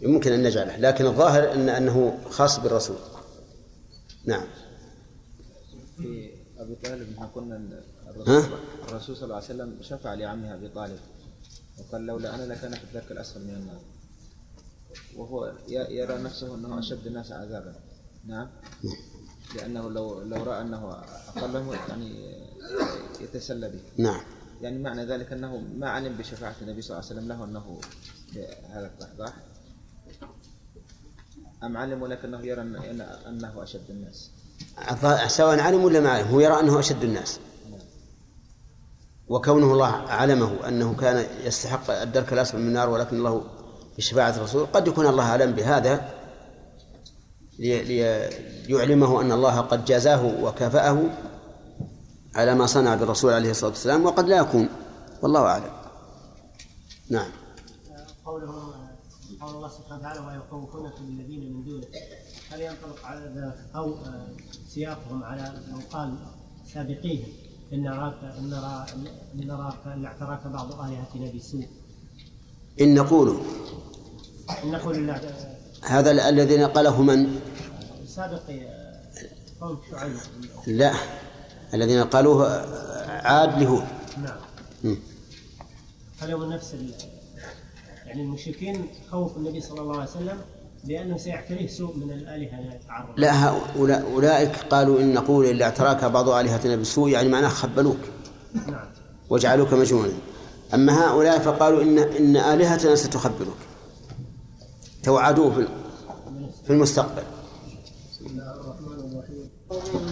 Speaker 1: يمكن أن نجعله لكن الظاهر ان أنه خاص بالرسول. نعم.
Speaker 9: في أبي طالب قلنا
Speaker 1: ها؟
Speaker 9: الرسول, الرسول صلى الله عليه وسلم شفع لعمه أبي طالب وقال لولا أنا لكان في الدرك الأسفل من النار وهو يرى نفسه أنه أشد الناس عذابا. نعم. لأنه لو لو رأى أنه أقلهم يعني يتسلى به.
Speaker 1: نعم.
Speaker 9: يعني معنى ذلك أنه ما علم بشفاعة النبي صلى الله عليه وسلم له أنه بهذا الضحضاح أم علم ولكنه يرى أن- أن- أنه أشد الناس؟
Speaker 1: سواء علم ولا ما علم هو يرى أنه أشد الناس. وكونه الله علمه أنه كان يستحق الدرك الأسفل من النار ولكن الله بشفاعة الرسول قد يكون الله أعلم بهذا لي- لي- ليعلمه أن الله قد جازاه وكافأه على ما صنع بالرسول عليه الصلاة والسلام وقد لا يكون. والله أعلم. نعم.
Speaker 10: قوله قول الله سبحانه وتعالى ويخوفونك بالذين من دونه. هل ينطبق على ذلك أو آه، سياقهم على من قال سابقيهم إن نراك إن نرى إن نراك إن اعتراك بعض الهتنا بسوء
Speaker 1: إن نقول.
Speaker 10: إن نقول
Speaker 1: هذا ال- الذي نقله من؟
Speaker 10: سابق آه، قوم شعيب.
Speaker 1: لا. الذين قالوه عاد لهود.
Speaker 10: نعم. من نفس يعني المشركين خوف النبي صلى الله عليه وسلم بأنه سيعتريه سوء من الآلهة لا يتعرض؟
Speaker 1: لا هؤلاء أولئك قالوا إن نقول إلا اعتراك بعض آلهتنا بالسوء يعني معناه خبلوك.
Speaker 10: نعم.
Speaker 1: وجعلوك مجنونا. أما هؤلاء فقالوا إن إن آلهتنا ستخبلك توعدوه في- المستقبل.
Speaker 11: مضل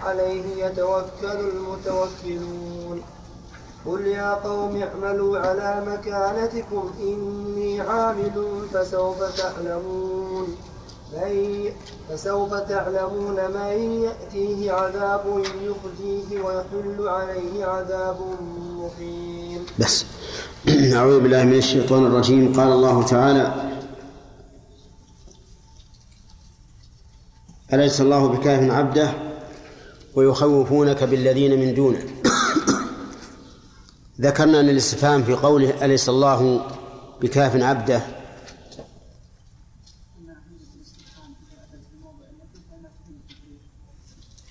Speaker 11: عليه يتوكل المتوكلون. قل يا قوم اعملوا على مكانتكم إني عامل فسوف تعلمون. من فسوف تعلمون من يأتيه عذاب يخزيه ويحل عليه عذاب مقيم.
Speaker 1: بس. أعوذ بالله من الشيطان الرجيم. قال الله تعالى أليس الله بكاف عبده؟ ويخوفونك بالذين من دونه ذكرنا أن الاستفهام في قوله أليس الله بكاف عبده؟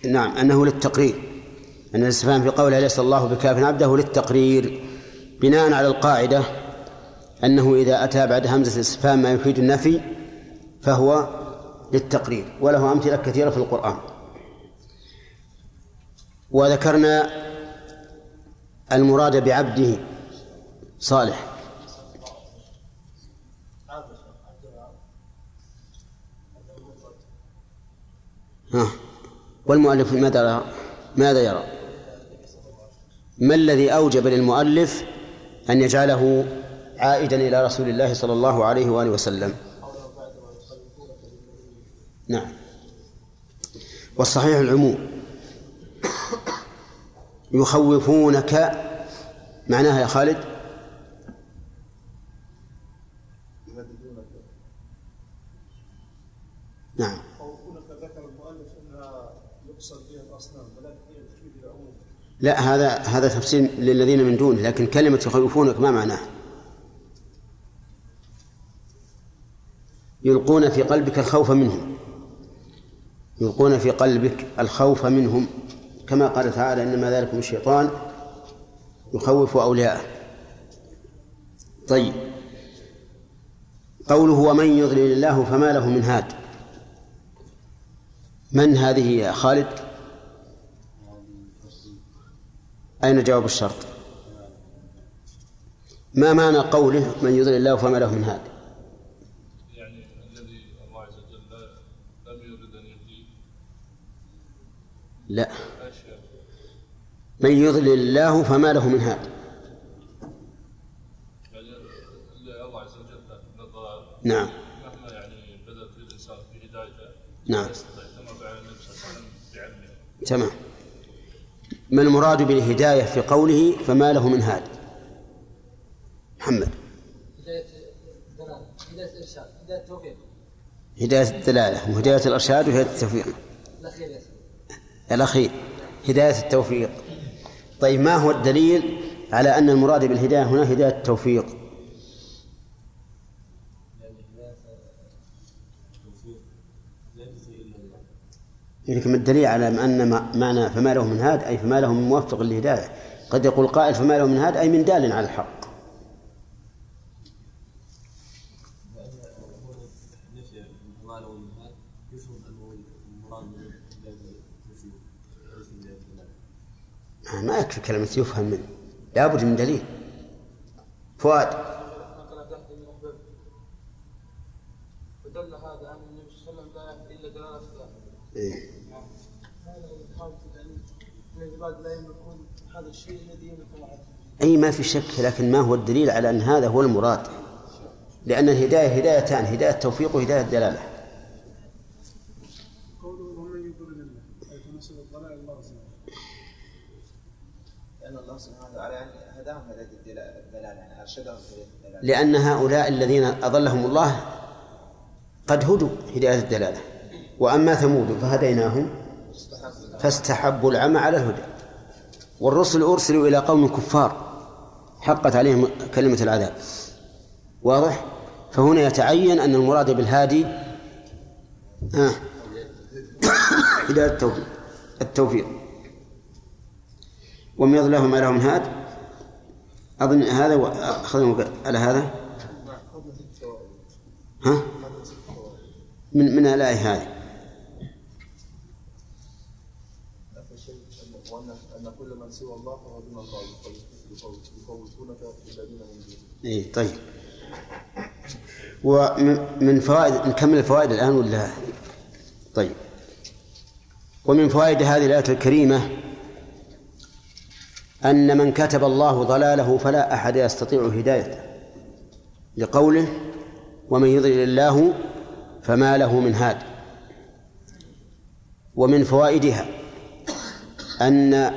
Speaker 1: نعم أنه للتقرير. أن الاستفهام في قوله أليس الله بكاف عبده للتقرير بناء على القاعدة أنه إذا أتى بعد همزة الاستفهام ما يفيد النفي فهو للتقرير وله أمثلة كثيرة في القرآن. وذكرنا المراد بعبده صالح. ها. والمؤلف ماذا يرى؟ ماذا يرى؟ ما الذي أوجب للمؤلف أن يجعله عائدا إلى رسول الله صلى الله عليه وآله وسلم؟ نعم. والصحيح العموم. يخوفونك. معناها يا خالد؟ نعم. لا هذا هذا تفسير للذين من دونه لكن كلمة يخوفونك ما معناها؟ يلقون في قلبك الخوف منهم. يلقون في قلبك الخوف منهم. كما قال تعالى إنما ذلكم الشيطان يخوف أولياءه. طيب. قوله ومن يضلل الله فما له من هاد. من هذه يا خالد؟ أين جواب الشرط؟ ما معنى قوله من يضلل الله فما له من هاد؟
Speaker 12: يعني الذي الله عز وجل لم يرد أن يهديه؟
Speaker 1: لا. من يضلل الله فما له من هاد.
Speaker 12: يعني الله عز وجل
Speaker 1: نعم.
Speaker 12: مهما يعني الانسان في هدايته
Speaker 1: نعم. تمام. ما المراد بالهداية في قوله فما له من هاد؟ محمد.
Speaker 4: هداية الدلالة. هداية الإرشاد هداية التوفيق
Speaker 1: هداية الدلالة وهداية الإرشاد وهداية التوفيق.
Speaker 4: الأخير.
Speaker 1: الأخير. هداية التوفيق. طيب ما هو الدليل على أن المراد بالهداية هنا هداية التوفيق؟ لكن الدليل على أن معنى فما له من هاد أي فما له من موفق للهداية. قد يقول قائل فما له من هاد أي من دال على الحق. ما يكفي كلمة يفهم منه. لابد من دليل. فؤاد.
Speaker 2: هذا أن النبي صلى الله عليه وسلم لا يهدي الله
Speaker 1: إيه.
Speaker 2: هذا لا يملكون هذا الشيء الذي
Speaker 1: أي ما في شك لكن ما هو الدليل على أن هذا هو المراد. لأن الهداية هدايتان هداية توفيق وهداية دلالة
Speaker 8: قوله ومن يضلل الله أي تنسب الضلال إلى الله عز وجل
Speaker 9: لأن الله سبحانه وتعالى يعني هداهم هداية الدلالة الدلالة، يعني أرشدهم هداية الدلالة
Speaker 1: لأن هؤلاء الذين أضلهم الله قد هدوا هداية الدلالة. وأما ثمود فهديناهم فاستحبوا العمى على الهدى. والرسل أرسلوا إلى قوم كفار حقت عليهم كلمة العذاب. واضح؟ فهنا يتعين أن المراد بالهادي آه. هداية التوفيق. التوفيق. ومن يضل ما له من هاد؟ أظن هذا أخذنا على هذا. ها؟ من من الآية هذه.
Speaker 6: أن- كل من سوى الله فهو الله بالذين من دونه
Speaker 1: اي طيب. ومن من فوائد نكمل الفوائد الآن ولا؟ طيب. ومن فوائد هذه الآية الكريمة أن من كتب الله ضلاله فلا أحد يستطيع هدايته. لقوله ومن يضلل الله فما له من هاد ومن فوائدها أن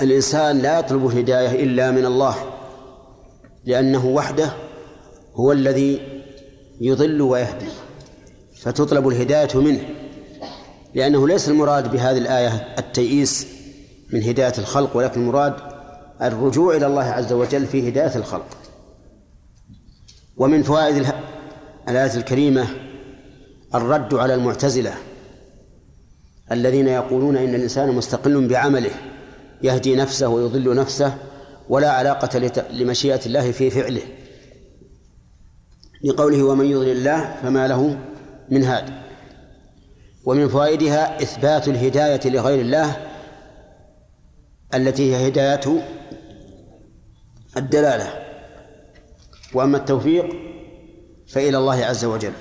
Speaker 1: الإنسان لا يطلب الهداية إلا من الله لأنه وحده هو الذي يضل ويهدي فتطلب الهداية منه لأنه ليس المراد بهذه الآية التيئيس من هداية الخلق ولكن المراد الرجوع إلى الله عز وجل في هداية الخلق. ومن فوائد الآية الكريمة الرد على المعتزلة الذين يقولون إن الإنسان مستقل بعمله يهدي نفسه ويضل نفسه ولا علاقة لمشيئة الله في فعله. لقوله ومن يضلل الله فما له من هاد. ومن فوائدها إثبات الهداية لغير الله التي هي هداية الدلالة. وأما التوفيق فإلى الله عز وجل.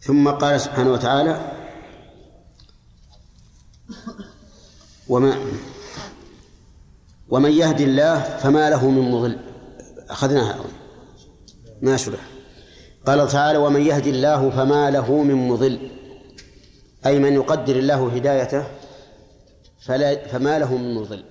Speaker 1: ثم قال سبحانه وتعالى وما ومن يهدي الله فما له من مضل. أخذناها ما شرح قال تعالى ومن يهدي الله فما له من مضل. أي من يقدر الله هدايته فلا فما له من مضل.